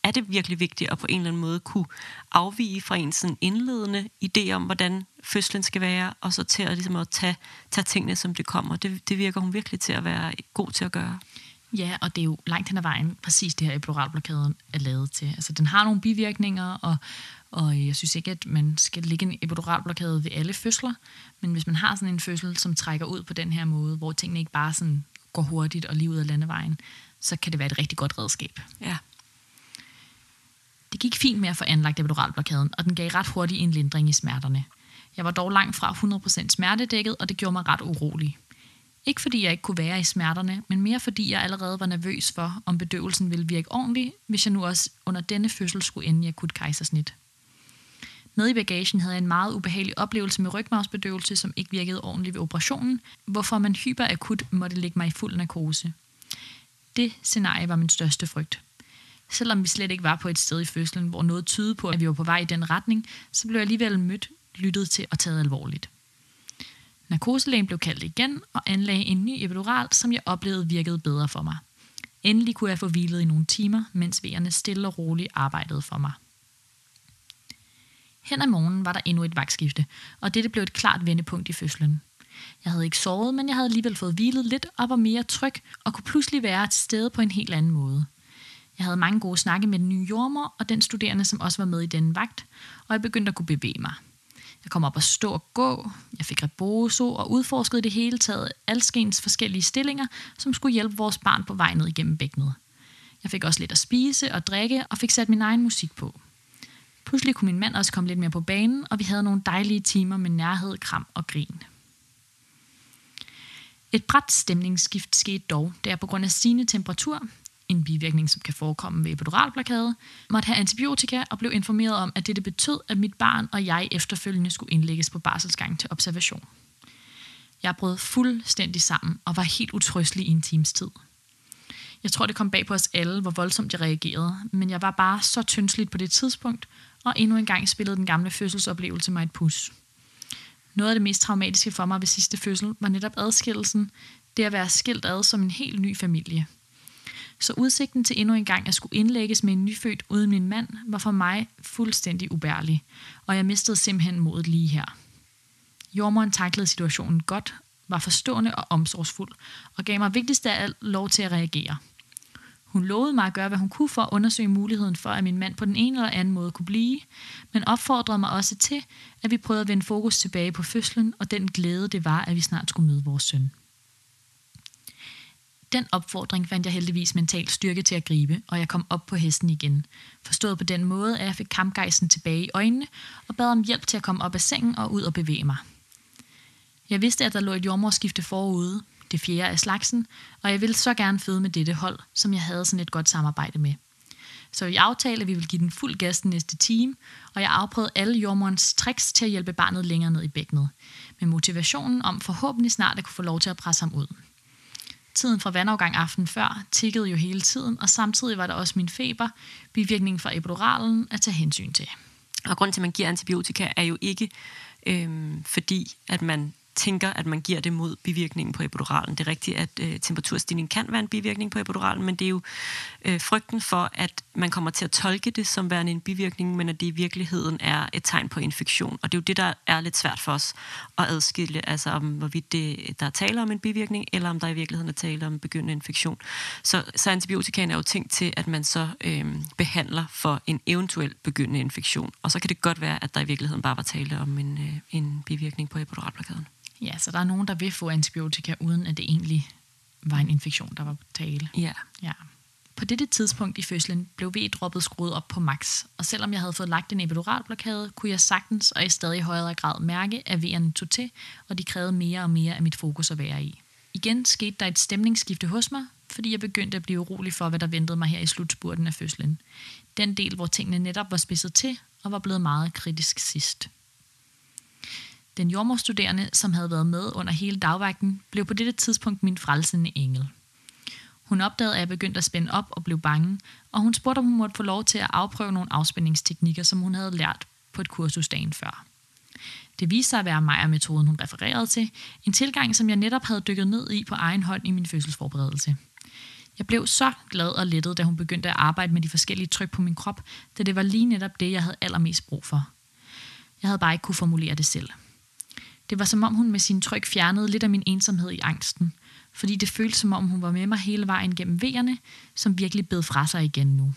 er det virkelig vigtigt at på en eller anden måde kunne afvige fra en sådan indledende idé om, hvordan fødslen skal være, og så til at, ligesom at tage, tage tingene, som det kommer. Det, det virker hun virkelig til at være god til at gøre. Ja, og det er jo langt hen ad vejen præcis det her epiduralblokaden er lavet til. Altså, den har nogle bivirkninger, og, og jeg synes ikke, at man skal lægge en epiduralblokade ved alle fødsler, men hvis man har sådan en fødsel, som trækker ud på den her måde, hvor tingene ikke bare sådan går hurtigt og lige ud af landevejen, så kan det være et rigtig godt redskab. Ja. Det gik fint med at få anlagt epiduralblokaden, og den gav ret hurtigt en lindring i smerterne. Jeg var dog langt fra 100% smertedækket, og det gjorde mig ret urolig. Ikke fordi jeg ikke kunne være i smerterne, men mere fordi jeg allerede var nervøs for, om bedøvelsen ville virke ordentligt, hvis jeg nu også under denne fødsel skulle ende i akut kejsersnit. Med i bagagen havde jeg en meget ubehagelig oplevelse med rygmavsbedøvelse, som ikke virkede ordentligt ved operationen, hvorfor man hyperakut måtte lægge mig i fuld narkose. Det scenarie var min største frygt. Selvom vi slet ikke var på et sted i fødslen, hvor noget tydede på, at vi var på vej i den retning, så blev jeg alligevel mødt, lyttet til og taget alvorligt. Narkoselægen blev kaldt igen og anlagde en ny epidural, som jeg oplevede virkede bedre for mig. Endelig kunne jeg få hvilet i nogle timer, mens vejerne stille og roligt arbejdede for mig. Hen ad morgenen var der endnu et vagtskifte, og dette blev et klart vendepunkt i fødslen. Jeg havde ikke sovet, men jeg havde alligevel fået hvilet lidt og var mere tryg og kunne pludselig være til stede på en helt anden måde. Jeg havde mange gode snakke med den nye jordmor og den studerende, som også var med i den vagt, og jeg begyndte at kunne bevæge mig. Jeg kom op og stå og gå, jeg fik reboso og udforskede det hele taget alskens forskellige stillinger, som skulle hjælpe vores barn på vej ned igennem bækkenet. Jeg fik også lidt at spise og drikke og fik sat min egen musik på. Pludselig kunne min mand også komme lidt mere på banen, og vi havde nogle dejlige timer med nærhed, kram og grin. Et bræt stemningsskift skete dog, da jeg på grund af stigende temperatur, en bivirkning, som kan forekomme ved epiduralblokade, måtte have antibiotika og blev informeret om, at det betød, at mit barn og jeg efterfølgende skulle indlægges på barselsgang til observation. Jeg brød fuldstændig sammen og var helt utrystelig i en times tid. Jeg tror, det kom bag på os alle, hvor voldsomt jeg reagerede, men jeg var bare så tyndsligt på det tidspunkt, og endnu en gang spillede den gamle fødselsoplevelse mig et pus. Noget af det mest traumatiske for mig ved sidste fødsel var netop adskillelsen, det at være skilt ad som en helt ny familie. Så udsigten til endnu en gang at skulle indlægges med en nyfødt uden min mand, var for mig fuldstændig ubærlig, og jeg mistede simpelthen modet lige her. Jordmoren taklede situationen godt, var forstående og omsorgsfuld, og gav mig vigtigst af alt lov til at reagere. Hun lovede mig at gøre, hvad hun kunne for at undersøge muligheden for, at min mand på den ene eller anden måde kunne blive, men opfordrede mig også til, at vi prøvede at vende fokus tilbage på fødslen og den glæde, det var, at vi snart skulle møde vores søn. Den opfordring fandt jeg heldigvis mental styrke til at gribe, og jeg kom op på hesten igen. Forstået på den måde, at jeg fik kampgejsen tilbage i øjnene og bad om hjælp til at komme op af sengen og ud og bevæge mig. Jeg vidste, at der lå et jordmorskifte forude, det fjerde af slagsen, og jeg ville så gerne føde med dette hold, som jeg havde sådan et godt samarbejde med. Så vi aftalte, at vi ville give den fuld gas den næste time, og jeg afprøvede alle jordmorens tricks til at hjælpe barnet længere ned i bækkenet, med motivationen om forhåbentlig snart at kunne få lov til at presse ham ud. Tiden fra vandafgang aften før tikkede jo hele tiden, og samtidig var der også min feber, bivirkningen fra epiduralen at tage hensyn til. Og grund til, at man giver antibiotika, er jo ikke øhm, fordi, at man tænker, at man giver det mod bivirkningen på epiduralen. Det er rigtigt, at øh, temperaturstigning kan være en bivirkning på epiduralen, men det er jo øh, frygten for, at man kommer til at tolke det som værende en bivirkning, men at det i virkeligheden er et tegn på infektion. Og det er jo det, der er lidt svært for os at adskille, altså om hvorvidt det, der er tale om en bivirkning, eller om der i virkeligheden er tale om begyndende infektion. Så, så antibiotikaen er jo tænkt til, at man så øh, behandler for en eventuel begyndende infektion. Og så kan det godt være, at der i virkeligheden bare var tale om en, øh, en bivirkning på epiduralplakaden. Ja, så der er nogen, der vil få antibiotika, uden at det egentlig var en infektion, der var på tale. Ja. ja. På dette tidspunkt i fødslen blev V-droppet skruet op på max, og selvom jeg havde fået lagt en epiduralblokade, kunne jeg sagtens og i stadig højere grad mærke, at V'erne tog til, og de krævede mere og mere af mit fokus at være i. Igen skete der et stemningsskifte hos mig, fordi jeg begyndte at blive urolig for, hvad der ventede mig her i slutspurten af fødslen. Den del, hvor tingene netop var spidset til og var blevet meget kritisk sidst. Den jordmorstuderende, som havde været med under hele dagvagten, blev på dette tidspunkt min frelsende engel. Hun opdagede, at jeg begyndte at spænde op og blev bange, og hun spurgte, om hun måtte få lov til at afprøve nogle afspændingsteknikker, som hun havde lært på et kursus dagen før. Det viste sig at være Meyer-metoden, hun refererede til, en tilgang, som jeg netop havde dykket ned i på egen hånd i min fødselsforberedelse. Jeg blev så glad og lettet, da hun begyndte at arbejde med de forskellige tryk på min krop, da det var lige netop det, jeg havde allermest brug for. Jeg havde bare ikke kunne formulere det selv – det var som om hun med sin tryk fjernede lidt af min ensomhed i angsten, fordi det føltes som om hun var med mig hele vejen gennem vejerne, som virkelig bed fra sig igen nu.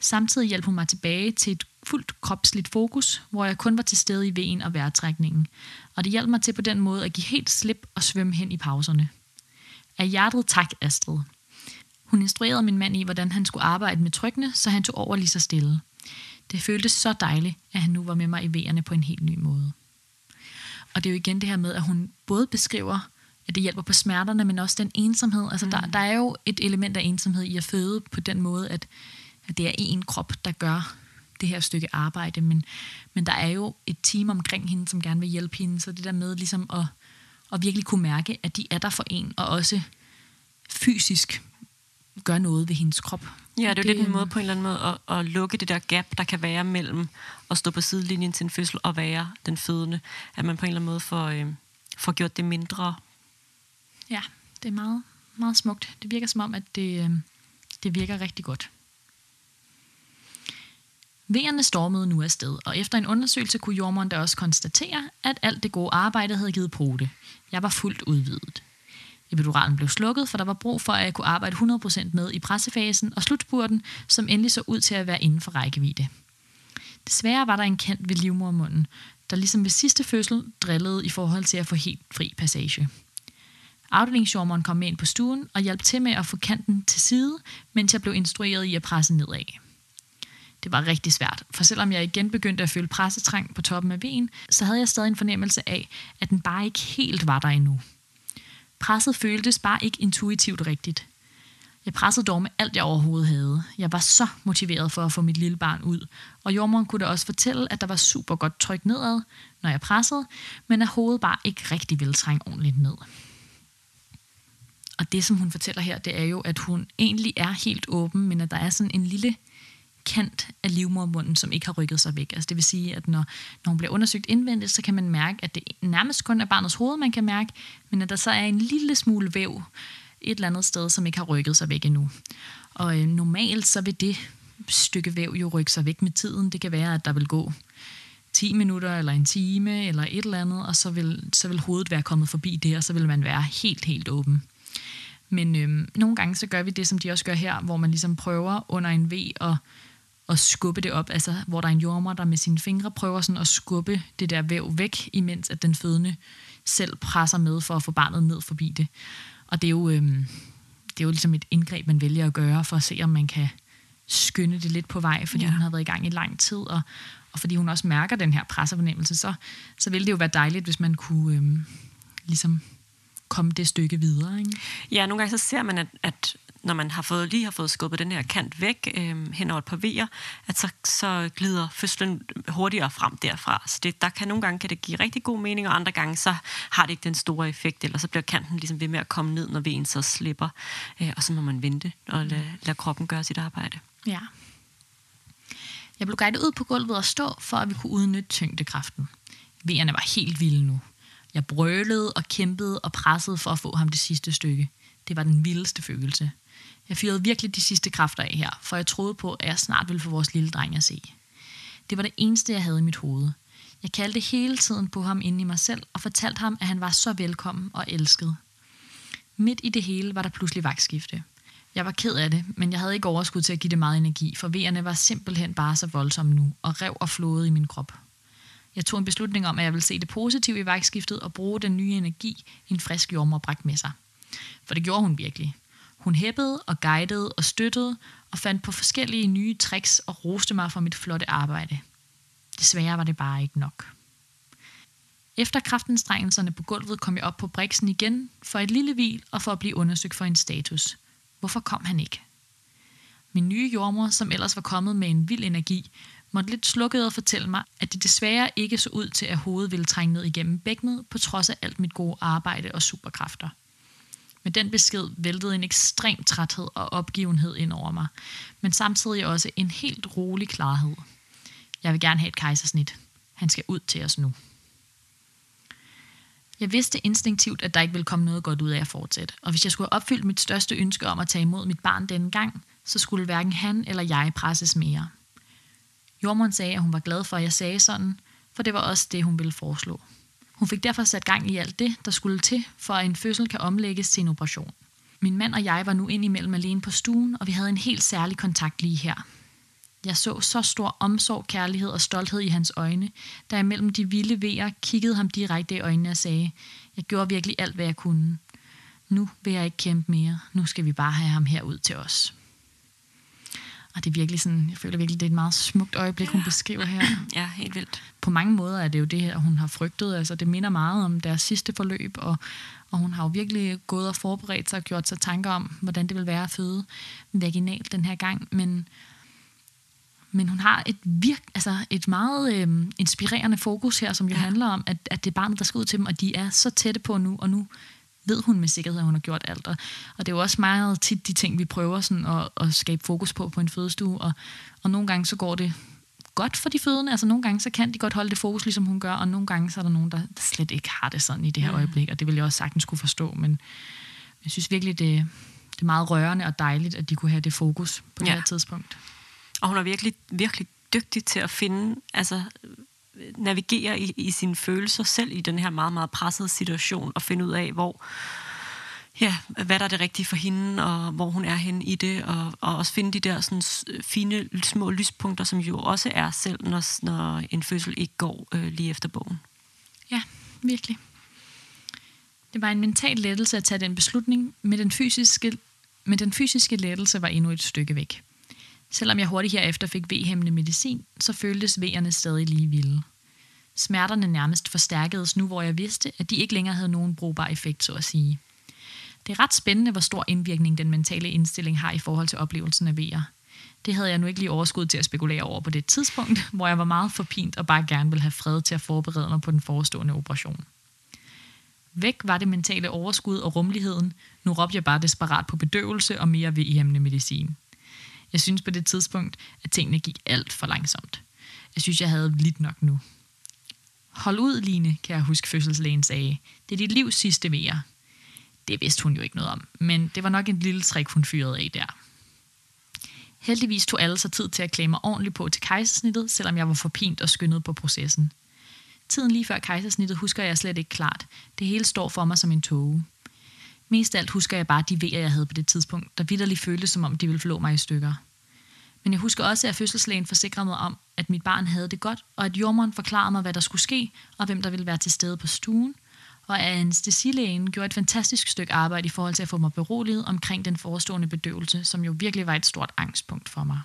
Samtidig hjalp hun mig tilbage til et fuldt kropsligt fokus, hvor jeg kun var til stede i vejen og vejrtrækningen, og det hjalp mig til på den måde at give helt slip og svømme hen i pauserne. Af hjertet tak, Astrid. Hun instruerede min mand i, hvordan han skulle arbejde med trykkene, så han tog over lige så stille. Det føltes så dejligt, at han nu var med mig i vejerne på en helt ny måde. Og det er jo igen det her med, at hun både beskriver, at det hjælper på smerterne, men også den ensomhed. Altså mm. der, der er jo et element af ensomhed i at føde på den måde, at, at det er en krop, der gør det her stykke arbejde, men, men der er jo et team omkring hende, som gerne vil hjælpe hende, så det der med ligesom at, at virkelig kunne mærke, at de er der for en, og også fysisk gør noget ved hendes krop. Ja, det er jo lidt en måde på en eller anden måde at, at lukke det der gap, der kan være mellem at stå på sidelinjen til en fødsel og være den fødende. At man på en eller anden måde får, øh, får gjort det mindre. Ja, det er meget, meget smukt. Det virker som om, at det, øh, det virker rigtig godt. Vejerne stormede nu afsted, og efter en undersøgelse kunne jordmoren da også konstatere, at alt det gode arbejde havde givet pote. Jeg var fuldt udvidet. Epiduralen blev slukket, for der var brug for, at jeg kunne arbejde 100% med i pressefasen og slutspurten, som endelig så ud til at være inden for rækkevidde. Desværre var der en kant ved livmormunden, der ligesom ved sidste fødsel drillede i forhold til at få helt fri passage. Afdelingsjordmoren kom med ind på stuen og hjalp til med at få kanten til side, mens jeg blev instrueret i at presse nedad. Det var rigtig svært, for selvom jeg igen begyndte at føle pressetrang på toppen af vejen, så havde jeg stadig en fornemmelse af, at den bare ikke helt var der endnu. Presset føltes bare ikke intuitivt rigtigt. Jeg pressede dog med alt, jeg overhovedet havde. Jeg var så motiveret for at få mit lille barn ud, og jordmoren kunne da også fortælle, at der var super godt tryk nedad, når jeg pressede, men at hovedet bare ikke rigtig ville trænge ordentligt ned. Og det, som hun fortæller her, det er jo, at hun egentlig er helt åben, men at der er sådan en lille kant af livmormunden, som ikke har rykket sig væk. Altså det vil sige, at når, når hun bliver undersøgt indvendigt, så kan man mærke, at det nærmest kun er barnets hoved, man kan mærke, men at der så er en lille smule væv et eller andet sted, som ikke har rykket sig væk endnu. Og øh, normalt så vil det stykke væv jo rykke sig væk med tiden. Det kan være, at der vil gå 10 minutter eller en time eller et eller andet, og så vil, så vil hovedet være kommet forbi det, og så vil man være helt, helt åben. Men øhm, nogle gange så gør vi det, som de også gør her, hvor man ligesom prøver under en V at, at skubbe det op, altså hvor der er en jordmor, der med sine fingre prøver sådan at skubbe det der væv væk, imens at den fødende selv presser med for at få barnet ned forbi det. Og det er jo, øhm, det er jo ligesom et indgreb, man vælger at gøre, for at se, om man kan skynde det lidt på vej, fordi ja. hun har været i gang i lang tid, og, og fordi hun også mærker den her pressefornemmelse, så, så ville det jo være dejligt, hvis man kunne øhm, ligesom komme det stykke videre. Ikke? Ja, nogle gange så ser man, at, at når man har fået, lige har fået skubbet den her kant væk øh, hen over et par vejer, at så, så glider fødslen hurtigere frem derfra. Så det, der kan nogle gange kan det give rigtig god mening, og andre gange så har det ikke den store effekt, eller så bliver kanten ligesom ved med at komme ned, når vejen så slipper, øh, og så må man vente og lade, lade kroppen gøre sit arbejde. Ja. Jeg blev guidet ud på gulvet og stå, for at vi kunne udnytte tyngdekraften. Vejerne var helt vilde nu. Jeg brølede og kæmpede og pressede for at få ham det sidste stykke. Det var den vildeste følelse. Jeg fyrede virkelig de sidste kræfter af her, for jeg troede på, at jeg snart ville få vores lille dreng at se. Det var det eneste, jeg havde i mit hoved. Jeg kaldte hele tiden på ham inde i mig selv og fortalte ham, at han var så velkommen og elsket. Midt i det hele var der pludselig vagtskifte. Jeg var ked af det, men jeg havde ikke overskud til at give det meget energi, for vejerne var simpelthen bare så voldsomme nu og rev og flåede i min krop. Jeg tog en beslutning om, at jeg ville se det positive i vagtskiftet og bruge den nye energi, en frisk jordmor bragt med sig. For det gjorde hun virkelig. Hun hæppede og guidede og støttede og fandt på forskellige nye tricks og roste mig for mit flotte arbejde. Desværre var det bare ikke nok. Efter kraftanstrengelserne på gulvet kom jeg op på briksen igen for et lille hvil og for at blive undersøgt for en status. Hvorfor kom han ikke? Min nye jordmor, som ellers var kommet med en vild energi, måtte lidt slukket og fortælle mig, at det desværre ikke så ud til, at hovedet ville trænge ned igennem bækkenet, på trods af alt mit gode arbejde og superkræfter. Med den besked væltede en ekstrem træthed og opgivenhed ind over mig, men samtidig også en helt rolig klarhed. Jeg vil gerne have et kejsersnit. Han skal ud til os nu. Jeg vidste instinktivt, at der ikke ville komme noget godt ud af at fortsætte, og hvis jeg skulle have opfyldt mit største ønske om at tage imod mit barn denne gang, så skulle hverken han eller jeg presses mere. Jormund sagde, at hun var glad for, at jeg sagde sådan, for det var også det, hun ville foreslå. Hun fik derfor sat gang i alt det, der skulle til, for at en fødsel kan omlægges til en operation. Min mand og jeg var nu indimellem alene på stuen, og vi havde en helt særlig kontakt lige her. Jeg så så stor omsorg, kærlighed og stolthed i hans øjne, da jeg mellem de vilde vejer kiggede ham direkte i øjnene og sagde, jeg gjorde virkelig alt, hvad jeg kunne. Nu vil jeg ikke kæmpe mere. Nu skal vi bare have ham herud til os. Og det er virkelig sådan, jeg føler virkelig, det er et meget smukt øjeblik, hun beskriver her. Ja, helt vildt. På mange måder er det jo det her, hun har frygtet. Altså, det minder meget om deres sidste forløb, og, og hun har jo virkelig gået og forberedt sig og gjort sig tanker om, hvordan det vil være at føde vaginalt den her gang. Men, men hun har et, virk, altså et meget øh, inspirerende fokus her, som jo ja. handler om, at, at det er barnet, der skal ud til dem, og de er så tætte på nu, og nu ved hun med sikkerhed, at hun har gjort alt. Og, og det er jo også meget tit de ting, vi prøver sådan at, at skabe fokus på på en fødestue. Og, og nogle gange så går det godt for de fødende. Altså nogle gange så kan de godt holde det fokus, ligesom hun gør, og nogle gange så er der nogen, der slet ikke har det sådan i det her mm. øjeblik. Og det vil jeg også sagtens kunne forstå. Men jeg synes virkelig, det, det er meget rørende og dejligt, at de kunne have det fokus på det ja. her tidspunkt. Og hun er virkelig, virkelig dygtig til at finde, altså navigere i, i sine følelser selv i den her meget, meget pressede situation, og finde ud af, hvor, ja, hvad der er det rigtige for hende, og hvor hun er henne i det, og, og også finde de der sådan, fine, små lyspunkter, som jo også er selv, når, når en fødsel ikke går øh, lige efter bogen. Ja, virkelig. Det var en mental lettelse at tage den beslutning, men den fysiske, men den fysiske lettelse var endnu et stykke væk. Selvom jeg hurtigt herefter fik vehæmmende medicin, så føltes vejerne stadig lige vilde. Smerterne nærmest forstærkedes nu, hvor jeg vidste, at de ikke længere havde nogen brugbar effekt, så at sige. Det er ret spændende, hvor stor indvirkning den mentale indstilling har i forhold til oplevelsen af vejer. Det havde jeg nu ikke lige overskud til at spekulere over på det tidspunkt, hvor jeg var meget forpint og bare gerne ville have fred til at forberede mig på den forestående operation. Væk var det mentale overskud og rummeligheden. Nu råbte jeg bare desperat på bedøvelse og mere ved medicin. Jeg synes på det tidspunkt, at tingene gik alt for langsomt. Jeg synes, jeg havde lidt nok nu. Hold ud, Line, kan jeg huske fødselslægen sagde. Det er dit livs sidste mere. Det vidste hun jo ikke noget om, men det var nok en lille trick, hun fyrede af der. Heldigvis tog alle sig tid til at klæde mig ordentligt på til kejsersnittet, selvom jeg var forpint og skyndet på processen. Tiden lige før kejsersnittet husker jeg slet ikke klart. Det hele står for mig som en tåge. Mest alt husker jeg bare de vejer, jeg havde på det tidspunkt, der vidderligt føltes som om de ville flå mig i stykker. Men jeg husker også, at fødselslægen forsikrede mig om, at mit barn havde det godt, og at jordmoren forklarede mig, hvad der skulle ske, og hvem der ville være til stede på stuen, og at anestesilægen gjorde et fantastisk stykke arbejde i forhold til at få mig beroliget omkring den forestående bedøvelse, som jo virkelig var et stort angstpunkt for mig.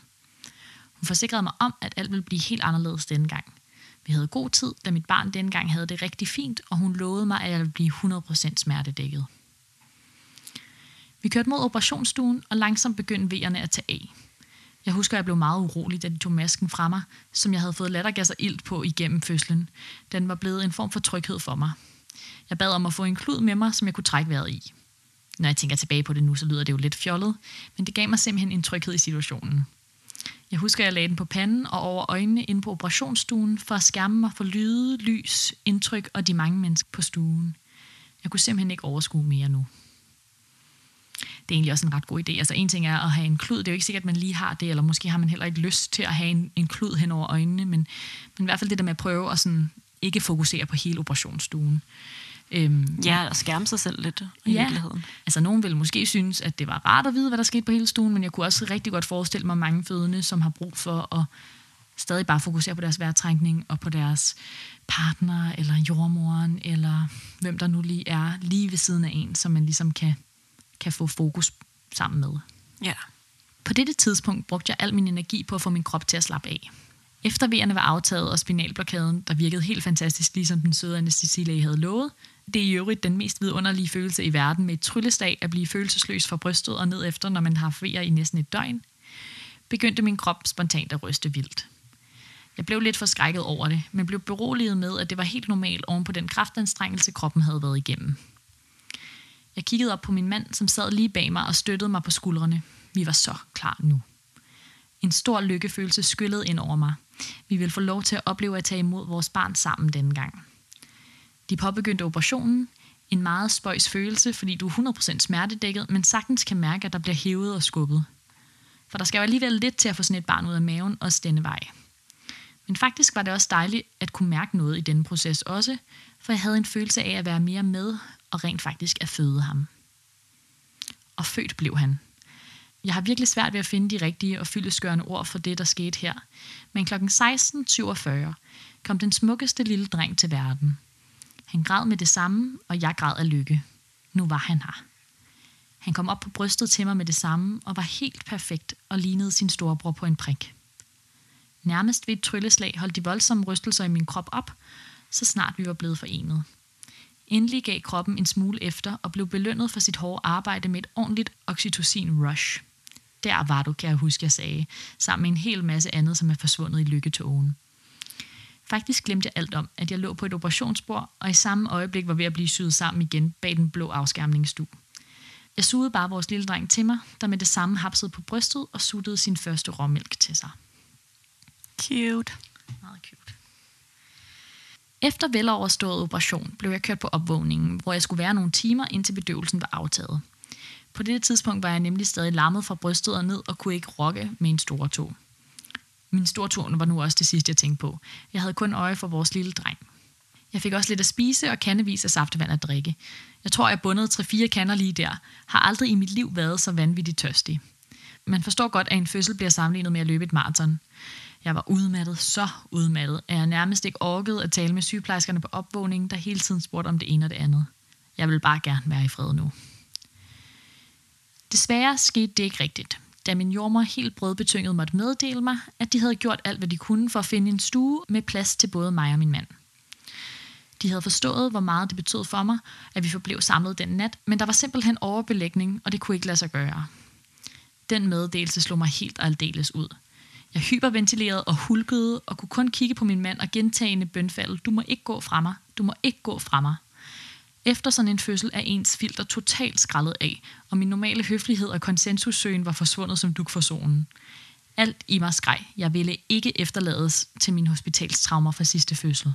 Hun forsikrede mig om, at alt ville blive helt anderledes denne gang. Vi havde god tid, da mit barn dengang havde det rigtig fint, og hun lovede mig, at jeg ville blive 100% smertedækket. Vi kørte mod operationsstuen, og langsomt begyndte vejerne at tage af. Jeg husker, at jeg blev meget urolig, da de tog masken fra mig, som jeg havde fået lattergas og ilt på igennem fødslen. Den var blevet en form for tryghed for mig. Jeg bad om at få en klud med mig, som jeg kunne trække vejret i. Når jeg tænker tilbage på det nu, så lyder det jo lidt fjollet, men det gav mig simpelthen en tryghed i situationen. Jeg husker, at jeg lagde den på panden og over øjnene inde på operationsstuen for at skærme mig for lyde, lys, indtryk og de mange mennesker på stuen. Jeg kunne simpelthen ikke overskue mere nu. Det er egentlig også en ret god idé. Altså en ting er at have en klud. Det er jo ikke sikkert, at man lige har det, eller måske har man heller ikke lyst til at have en, en klud hen over øjnene, men, men i hvert fald det der med at prøve at sådan ikke fokusere på hele operationsstuen. Øhm, ja, og skærme sig selv lidt i ja, virkeligheden. Altså nogen vil måske synes, at det var rart at vide, hvad der skete på hele stuen, men jeg kunne også rigtig godt forestille mig mange fødende, som har brug for at stadig bare fokusere på deres vejrtrækning og på deres partner, eller jordmoren, eller hvem der nu lige er lige ved siden af en, som man ligesom kan, kan få fokus sammen med. Ja. På dette tidspunkt brugte jeg al min energi på at få min krop til at slappe af. Efter vejerne var aftaget og spinalblokaden, der virkede helt fantastisk, ligesom den søde anestesilæge havde lovet, det er i øvrigt den mest vidunderlige følelse i verden med et trylleslag at blive følelsesløs fra brystet og ned efter, når man har ferie i næsten et døgn, begyndte min krop spontant at ryste vildt. Jeg blev lidt forskrækket over det, men blev beroliget med, at det var helt normalt oven på den kraftanstrengelse, kroppen havde været igennem. Jeg kiggede op på min mand, som sad lige bag mig og støttede mig på skuldrene. Vi var så klar nu. En stor lykkefølelse skyllede ind over mig. Vi ville få lov til at opleve at tage imod vores barn sammen denne gang. De påbegyndte operationen. En meget spøjs følelse, fordi du er 100% smertedækket, men sagtens kan mærke, at der bliver hævet og skubbet. For der skal jo alligevel lidt til at få sådan et barn ud af maven, også denne vej. Men faktisk var det også dejligt at kunne mærke noget i denne proces også, for jeg havde en følelse af at være mere med og rent faktisk at føde ham. Og født blev han. Jeg har virkelig svært ved at finde de rigtige og fyldeskørende ord for det, der skete her. Men kl. 16.47 kom den smukkeste lille dreng til verden – han græd med det samme, og jeg græd af lykke. Nu var han her. Han kom op på brystet til mig med det samme, og var helt perfekt og lignede sin storebror på en prik. Nærmest ved et trylleslag holdt de voldsomme rystelser i min krop op, så snart vi var blevet forenet. Endelig gav kroppen en smule efter og blev belønnet for sit hårde arbejde med et ordentligt oxytocin-rush. Der var du, kan jeg huske, jeg sagde, sammen med en hel masse andet, som er forsvundet i lykketogen. Faktisk glemte jeg alt om, at jeg lå på et operationsbord, og i samme øjeblik var ved at blive syet sammen igen bag den blå afskærmningsstue. Jeg sugede bare vores lille dreng til mig, der med det samme hapsede på brystet og suttede sin første råmælk til sig. Cute. Meget cute. Efter veloverstået operation blev jeg kørt på opvågningen, hvor jeg skulle være nogle timer, indtil bedøvelsen var aftaget. På dette tidspunkt var jeg nemlig stadig lammet fra brystet og ned og kunne ikke rokke med en stor tog. Min store tog var nu også det sidste, jeg tænkte på. Jeg havde kun øje for vores lille dreng. Jeg fik også lidt at spise og kandevis af saftevand at drikke. Jeg tror, jeg bundet 3-4 kander lige der. Har aldrig i mit liv været så vanvittigt tørstig. Man forstår godt, at en fødsel bliver sammenlignet med at løbe et maraton. Jeg var udmattet, så udmattet, at jeg nærmest ikke orkede at tale med sygeplejerskerne på opvågningen, der hele tiden spurgte om det ene og det andet. Jeg vil bare gerne være i fred nu. Desværre skete det ikke rigtigt da min jordmor helt brødbetynget måtte meddele mig, at de havde gjort alt, hvad de kunne for at finde en stue med plads til både mig og min mand. De havde forstået, hvor meget det betød for mig, at vi forblev samlet den nat, men der var simpelthen overbelægning, og det kunne ikke lade sig gøre. Den meddelelse slog mig helt og aldeles ud. Jeg hyperventilerede og hulkede og kunne kun kigge på min mand og gentagende bønfald. Du må ikke gå fra mig. Du må ikke gå fra mig. Efter sådan en fødsel er ens filter totalt skrællet af, og min normale høflighed og konsensussøgen var forsvundet som duk for solen. Alt i mig skreg. Jeg ville ikke efterlades til min hospitalstraumer fra sidste fødsel.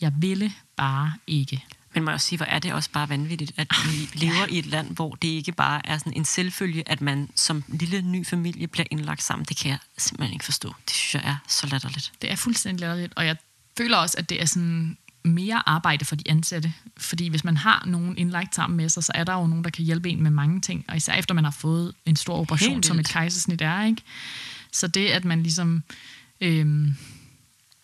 Jeg ville bare ikke. Men må jeg også sige, hvor er det også bare vanvittigt, at vi lever i et land, hvor det ikke bare er sådan en selvfølge, at man som lille ny familie bliver indlagt sammen. Det kan jeg simpelthen ikke forstå. Det synes jeg er så latterligt. Det er fuldstændig latterligt, og jeg føler også, at det er sådan mere arbejde for de ansatte. Fordi hvis man har nogen indlagt sammen med sig, så er der jo nogen, der kan hjælpe en med mange ting. Og især efter man har fået en stor operation, som et kejsersnit er. Ikke? Så det, at man ligesom øhm,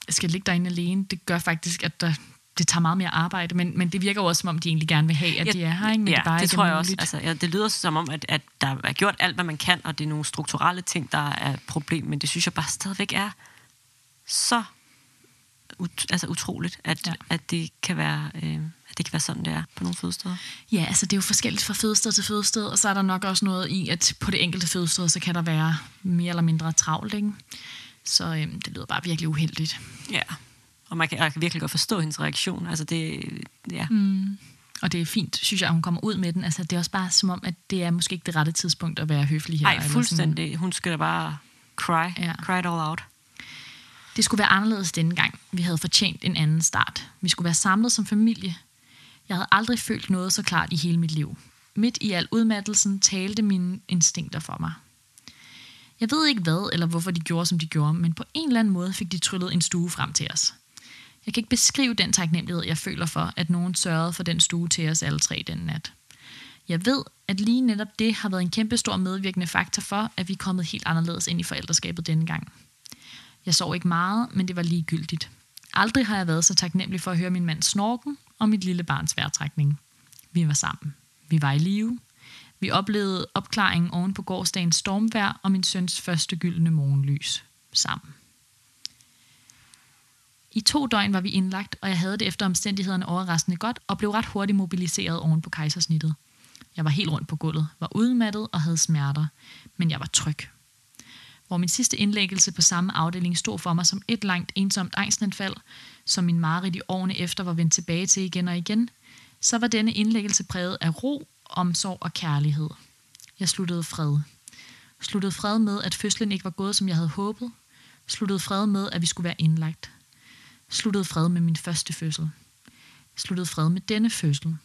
skal ligge derinde alene, det gør faktisk, at der, det tager meget mere arbejde. Men, men det virker jo også, som om de egentlig gerne vil have, at ja, de er her. Ikke? Men ja, det, bare det tror jeg også. muligt. Altså, ja, det lyder som om, at, at der er gjort alt, hvad man kan, og det er nogle strukturelle ting, der er et problem. Men det synes jeg bare stadigvæk er så ut, altså utroligt, at, ja. at det kan være... Øh, at det kan være sådan, det er på nogle fødesteder. Ja, altså det er jo forskelligt fra fødested til fødested, og så er der nok også noget i, at på det enkelte fødested, så kan der være mere eller mindre travlt, ikke? Så øhm, det lyder bare virkelig uheldigt. Ja. Og man kan, jeg kan virkelig godt forstå hendes reaktion. Altså det, ja. Mm. Og det er fint, synes jeg, at hun kommer ud med den. Altså det er også bare som om, at det er måske ikke det rette tidspunkt at være høflig her. Nej, eller sådan. fuldstændig. Hun skal da bare cry. Ja. Cry it all out. Det skulle være anderledes denne gang. Vi havde fortjent en anden start. Vi skulle være samlet som familie. Jeg havde aldrig følt noget så klart i hele mit liv. Midt i al udmattelsen talte mine instinkter for mig. Jeg ved ikke hvad eller hvorfor de gjorde, som de gjorde, men på en eller anden måde fik de tryllet en stue frem til os. Jeg kan ikke beskrive den taknemmelighed, jeg føler for, at nogen sørgede for den stue til os alle tre den nat. Jeg ved, at lige netop det har været en kæmpe stor medvirkende faktor for, at vi er kommet helt anderledes ind i forældreskabet denne gang. Jeg sov ikke meget, men det var ligegyldigt. Aldrig har jeg været så taknemmelig for at høre min mands snorken og mit lille barns vejrtrækning. Vi var sammen. Vi var i live. Vi oplevede opklaringen oven på gårdsdagens stormvær og min søns første gyldne morgenlys. Sammen. I to døgn var vi indlagt, og jeg havde det efter omstændighederne overraskende godt og blev ret hurtigt mobiliseret oven på kejsersnittet. Jeg var helt rundt på gulvet, var udmattet og havde smerter, men jeg var tryg. Hvor min sidste indlæggelse på samme afdeling stod for mig som et langt ensomt angstanfald, som min mareridt i årene efter var vendt tilbage til igen og igen, så var denne indlæggelse præget af ro, omsorg og kærlighed. Jeg sluttede fred. Sluttede fred med, at fødslen ikke var gået, som jeg havde håbet. Sluttede fred med, at vi skulle være indlagt. Sluttede fred med min første fødsel. Sluttede fred med denne fødsel.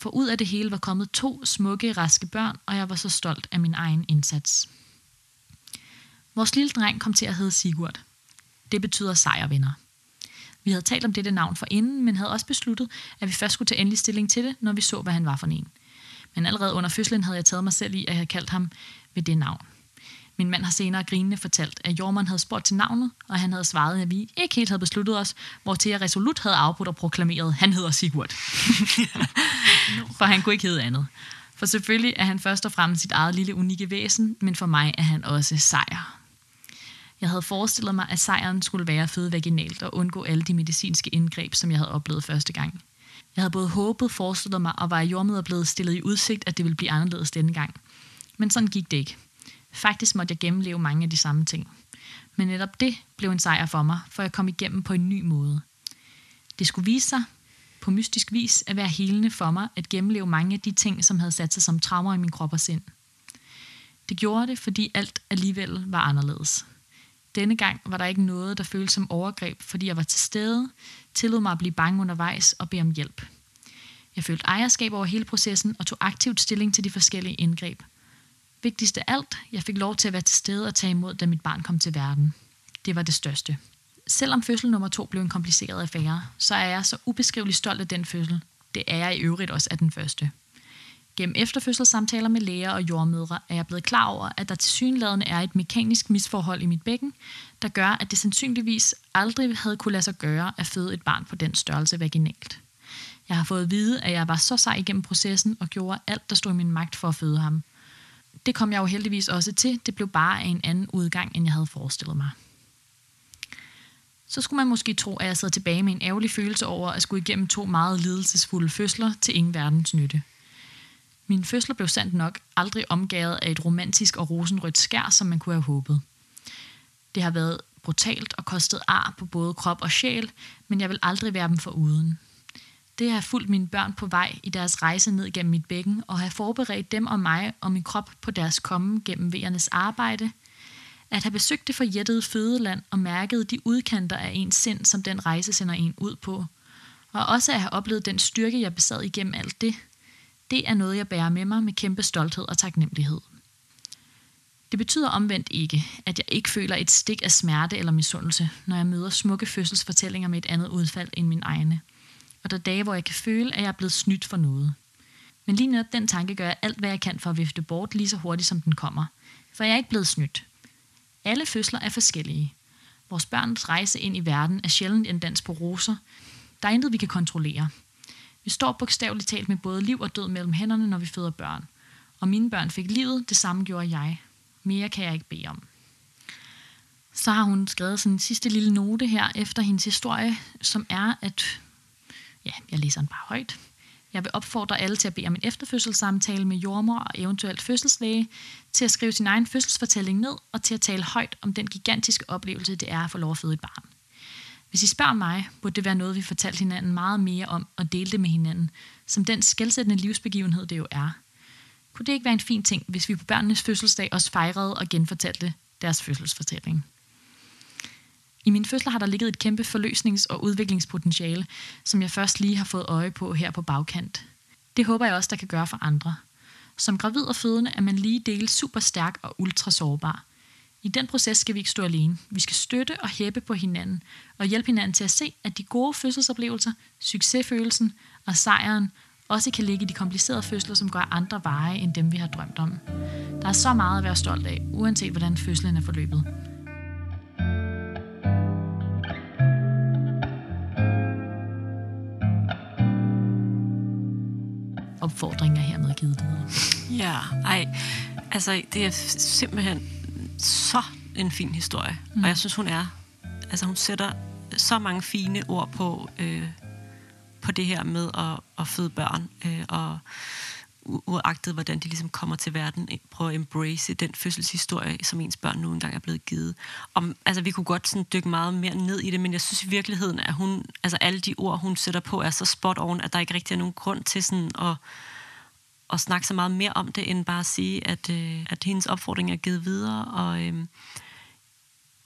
For ud af det hele var kommet to smukke, raske børn, og jeg var så stolt af min egen indsats. Vores lille dreng kom til at hedde Sigurd. Det betyder sejrvinder. Vi havde talt om dette navn for inden, men havde også besluttet, at vi først skulle tage endelig stilling til det, når vi så, hvad han var for en. Men allerede under fødslen havde jeg taget mig selv i, at jeg havde kaldt ham ved det navn. Min mand har senere grinende fortalt, at jordmanden havde spurgt til navnet, og han havde svaret, at vi ikke helt havde besluttet os, hvor til jeg resolut havde afbrudt og proklameret, at han hedder Sigurd. for han kunne ikke hedde andet. For selvfølgelig er han først og fremmest sit eget lille unikke væsen, men for mig er han også sejr. Jeg havde forestillet mig, at sejren skulle være føde vaginalt og undgå alle de medicinske indgreb, som jeg havde oplevet første gang. Jeg havde både håbet, forestillet mig og var i jordmøder blevet stillet i udsigt, at det ville blive anderledes denne gang. Men sådan gik det ikke. Faktisk måtte jeg gennemleve mange af de samme ting. Men netop det blev en sejr for mig, for jeg kom igennem på en ny måde. Det skulle vise sig, på mystisk vis, at være helende for mig at gennemleve mange af de ting, som havde sat sig som traumer i min krop og sind. Det gjorde det, fordi alt alligevel var anderledes. Denne gang var der ikke noget, der føltes som overgreb, fordi jeg var til stede, tillod mig at blive bange undervejs og bede om hjælp. Jeg følte ejerskab over hele processen og tog aktivt stilling til de forskellige indgreb. Vigtigst af alt, jeg fik lov til at være til stede og tage imod, da mit barn kom til verden. Det var det største. Selvom fødsel nummer to blev en kompliceret affære, så er jeg så ubeskriveligt stolt af den fødsel. Det er jeg i øvrigt også af den første. Gennem efterfødselssamtaler med læger og jordmødre er jeg blevet klar over, at der til synladende er et mekanisk misforhold i mit bækken, der gør, at det sandsynligvis aldrig havde kunne lade sig gøre at føde et barn på den størrelse vaginalt. Jeg har fået at vide, at jeg var så sej igennem processen og gjorde alt, der stod i min magt for at føde ham. Det kom jeg jo heldigvis også til. Det blev bare af en anden udgang, end jeg havde forestillet mig. så skulle man måske tro, at jeg sad tilbage med en ærgerlig følelse over at skulle igennem to meget lidelsesfulde fødsler til ingen verdens nytte. Min fødsler blev sandt nok aldrig omgavet af et romantisk og rosenrødt skær, som man kunne have håbet. Det har været brutalt og kostet ar på både krop og sjæl, men jeg vil aldrig være dem for uden. Det har fulgt mine børn på vej i deres rejse ned gennem mit bækken og have forberedt dem og mig og min krop på deres komme gennem vejernes arbejde. At have besøgt det forjættede fødeland og mærket de udkanter af ens sind, som den rejse sender en ud på. Og også at have oplevet den styrke, jeg besad igennem alt det. Det er noget, jeg bærer med mig med kæmpe stolthed og taknemmelighed. Det betyder omvendt ikke, at jeg ikke føler et stik af smerte eller misundelse, når jeg møder smukke fødselsfortællinger med et andet udfald end min egne. Og der er dage, hvor jeg kan føle, at jeg er blevet snydt for noget. Men lige netop den tanke gør jeg alt, hvad jeg kan for at vifte bort lige så hurtigt, som den kommer. For jeg er ikke blevet snydt. Alle fødsler er forskellige. Vores børns rejse ind i verden er sjældent en dans på roser. Der er intet, vi kan kontrollere. Vi står bogstaveligt talt med både liv og død mellem hænderne, når vi føder børn. Og mine børn fik livet, det samme gjorde jeg. Mere kan jeg ikke bede om. Så har hun skrevet sådan en sidste lille note her efter hendes historie, som er, at ja, jeg læser den bare højt. Jeg vil opfordre alle til at bede om en efterfødselssamtale med jordmor og eventuelt fødselslæge, til at skrive sin egen fødselsfortælling ned og til at tale højt om den gigantiske oplevelse, det er at få lov at føde et barn. Hvis I spørger mig, burde det være noget, vi fortalte hinanden meget mere om og delte med hinanden, som den skældsættende livsbegivenhed det jo er. Kunne det ikke være en fin ting, hvis vi på børnenes fødselsdag også fejrede og genfortalte deres fødselsfortælling? I min fødsler har der ligget et kæmpe forløsnings- og udviklingspotentiale, som jeg først lige har fået øje på her på bagkant. Det håber jeg også, der kan gøre for andre. Som gravid og fødende er man lige dele super stærk og ultra sårbar. I den proces skal vi ikke stå alene. Vi skal støtte og hæppe på hinanden, og hjælpe hinanden til at se, at de gode fødselsoplevelser, succesfølelsen og sejren også kan ligge i de komplicerede fødsler, som går andre veje end dem, vi har drømt om. Der er så meget at være stolt af, uanset hvordan fødslen er forløbet. Opfordringen er hermed givet videre. Ja, ej. Altså, det er simpelthen så en fin historie. Mm. Og jeg synes, hun er... Altså, hun sætter så mange fine ord på, øh, på det her med at, at føde børn. Øh, og uagtet hvordan de ligesom kommer til verden, prøve at embrace den fødselshistorie, som ens børn nu engang er blevet givet. Om, altså, vi kunne godt sådan dykke meget mere ned i det, men jeg synes i virkeligheden, at hun, altså alle de ord, hun sætter på, er så spot on, at der ikke rigtig er nogen grund til sådan at, at snakke så meget mere om det, end bare at sige, at, øh, at hendes opfordring er givet videre, og øh,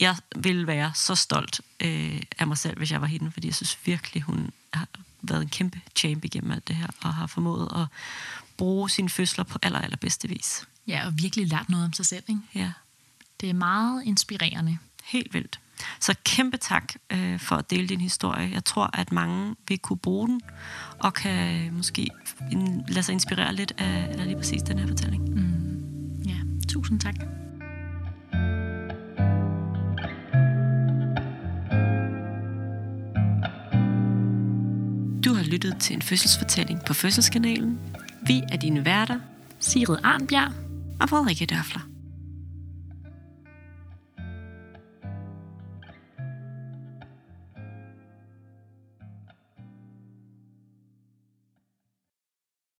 jeg vil være så stolt øh, af mig selv, hvis jeg var hende, fordi jeg synes virkelig, hun har været en kæmpe champ igennem alt det her, og har formået at bruge sine fødsler på aller, allerbedste vis. Ja, og virkelig lært noget om sig selv, ikke? Ja. Det er meget inspirerende. Helt vildt. Så kæmpe tak øh, for at dele din historie. Jeg tror, at mange vil kunne bruge den, og kan måske lade sig inspirere lidt af, af lige præcis den her fortælling. Mm. Ja, tusind tak. Du har lyttet til en fødselsfortælling på Fødselskanalen. Vi er dine værter, Sigrid Arnbjerg og Frederikke Dørfler.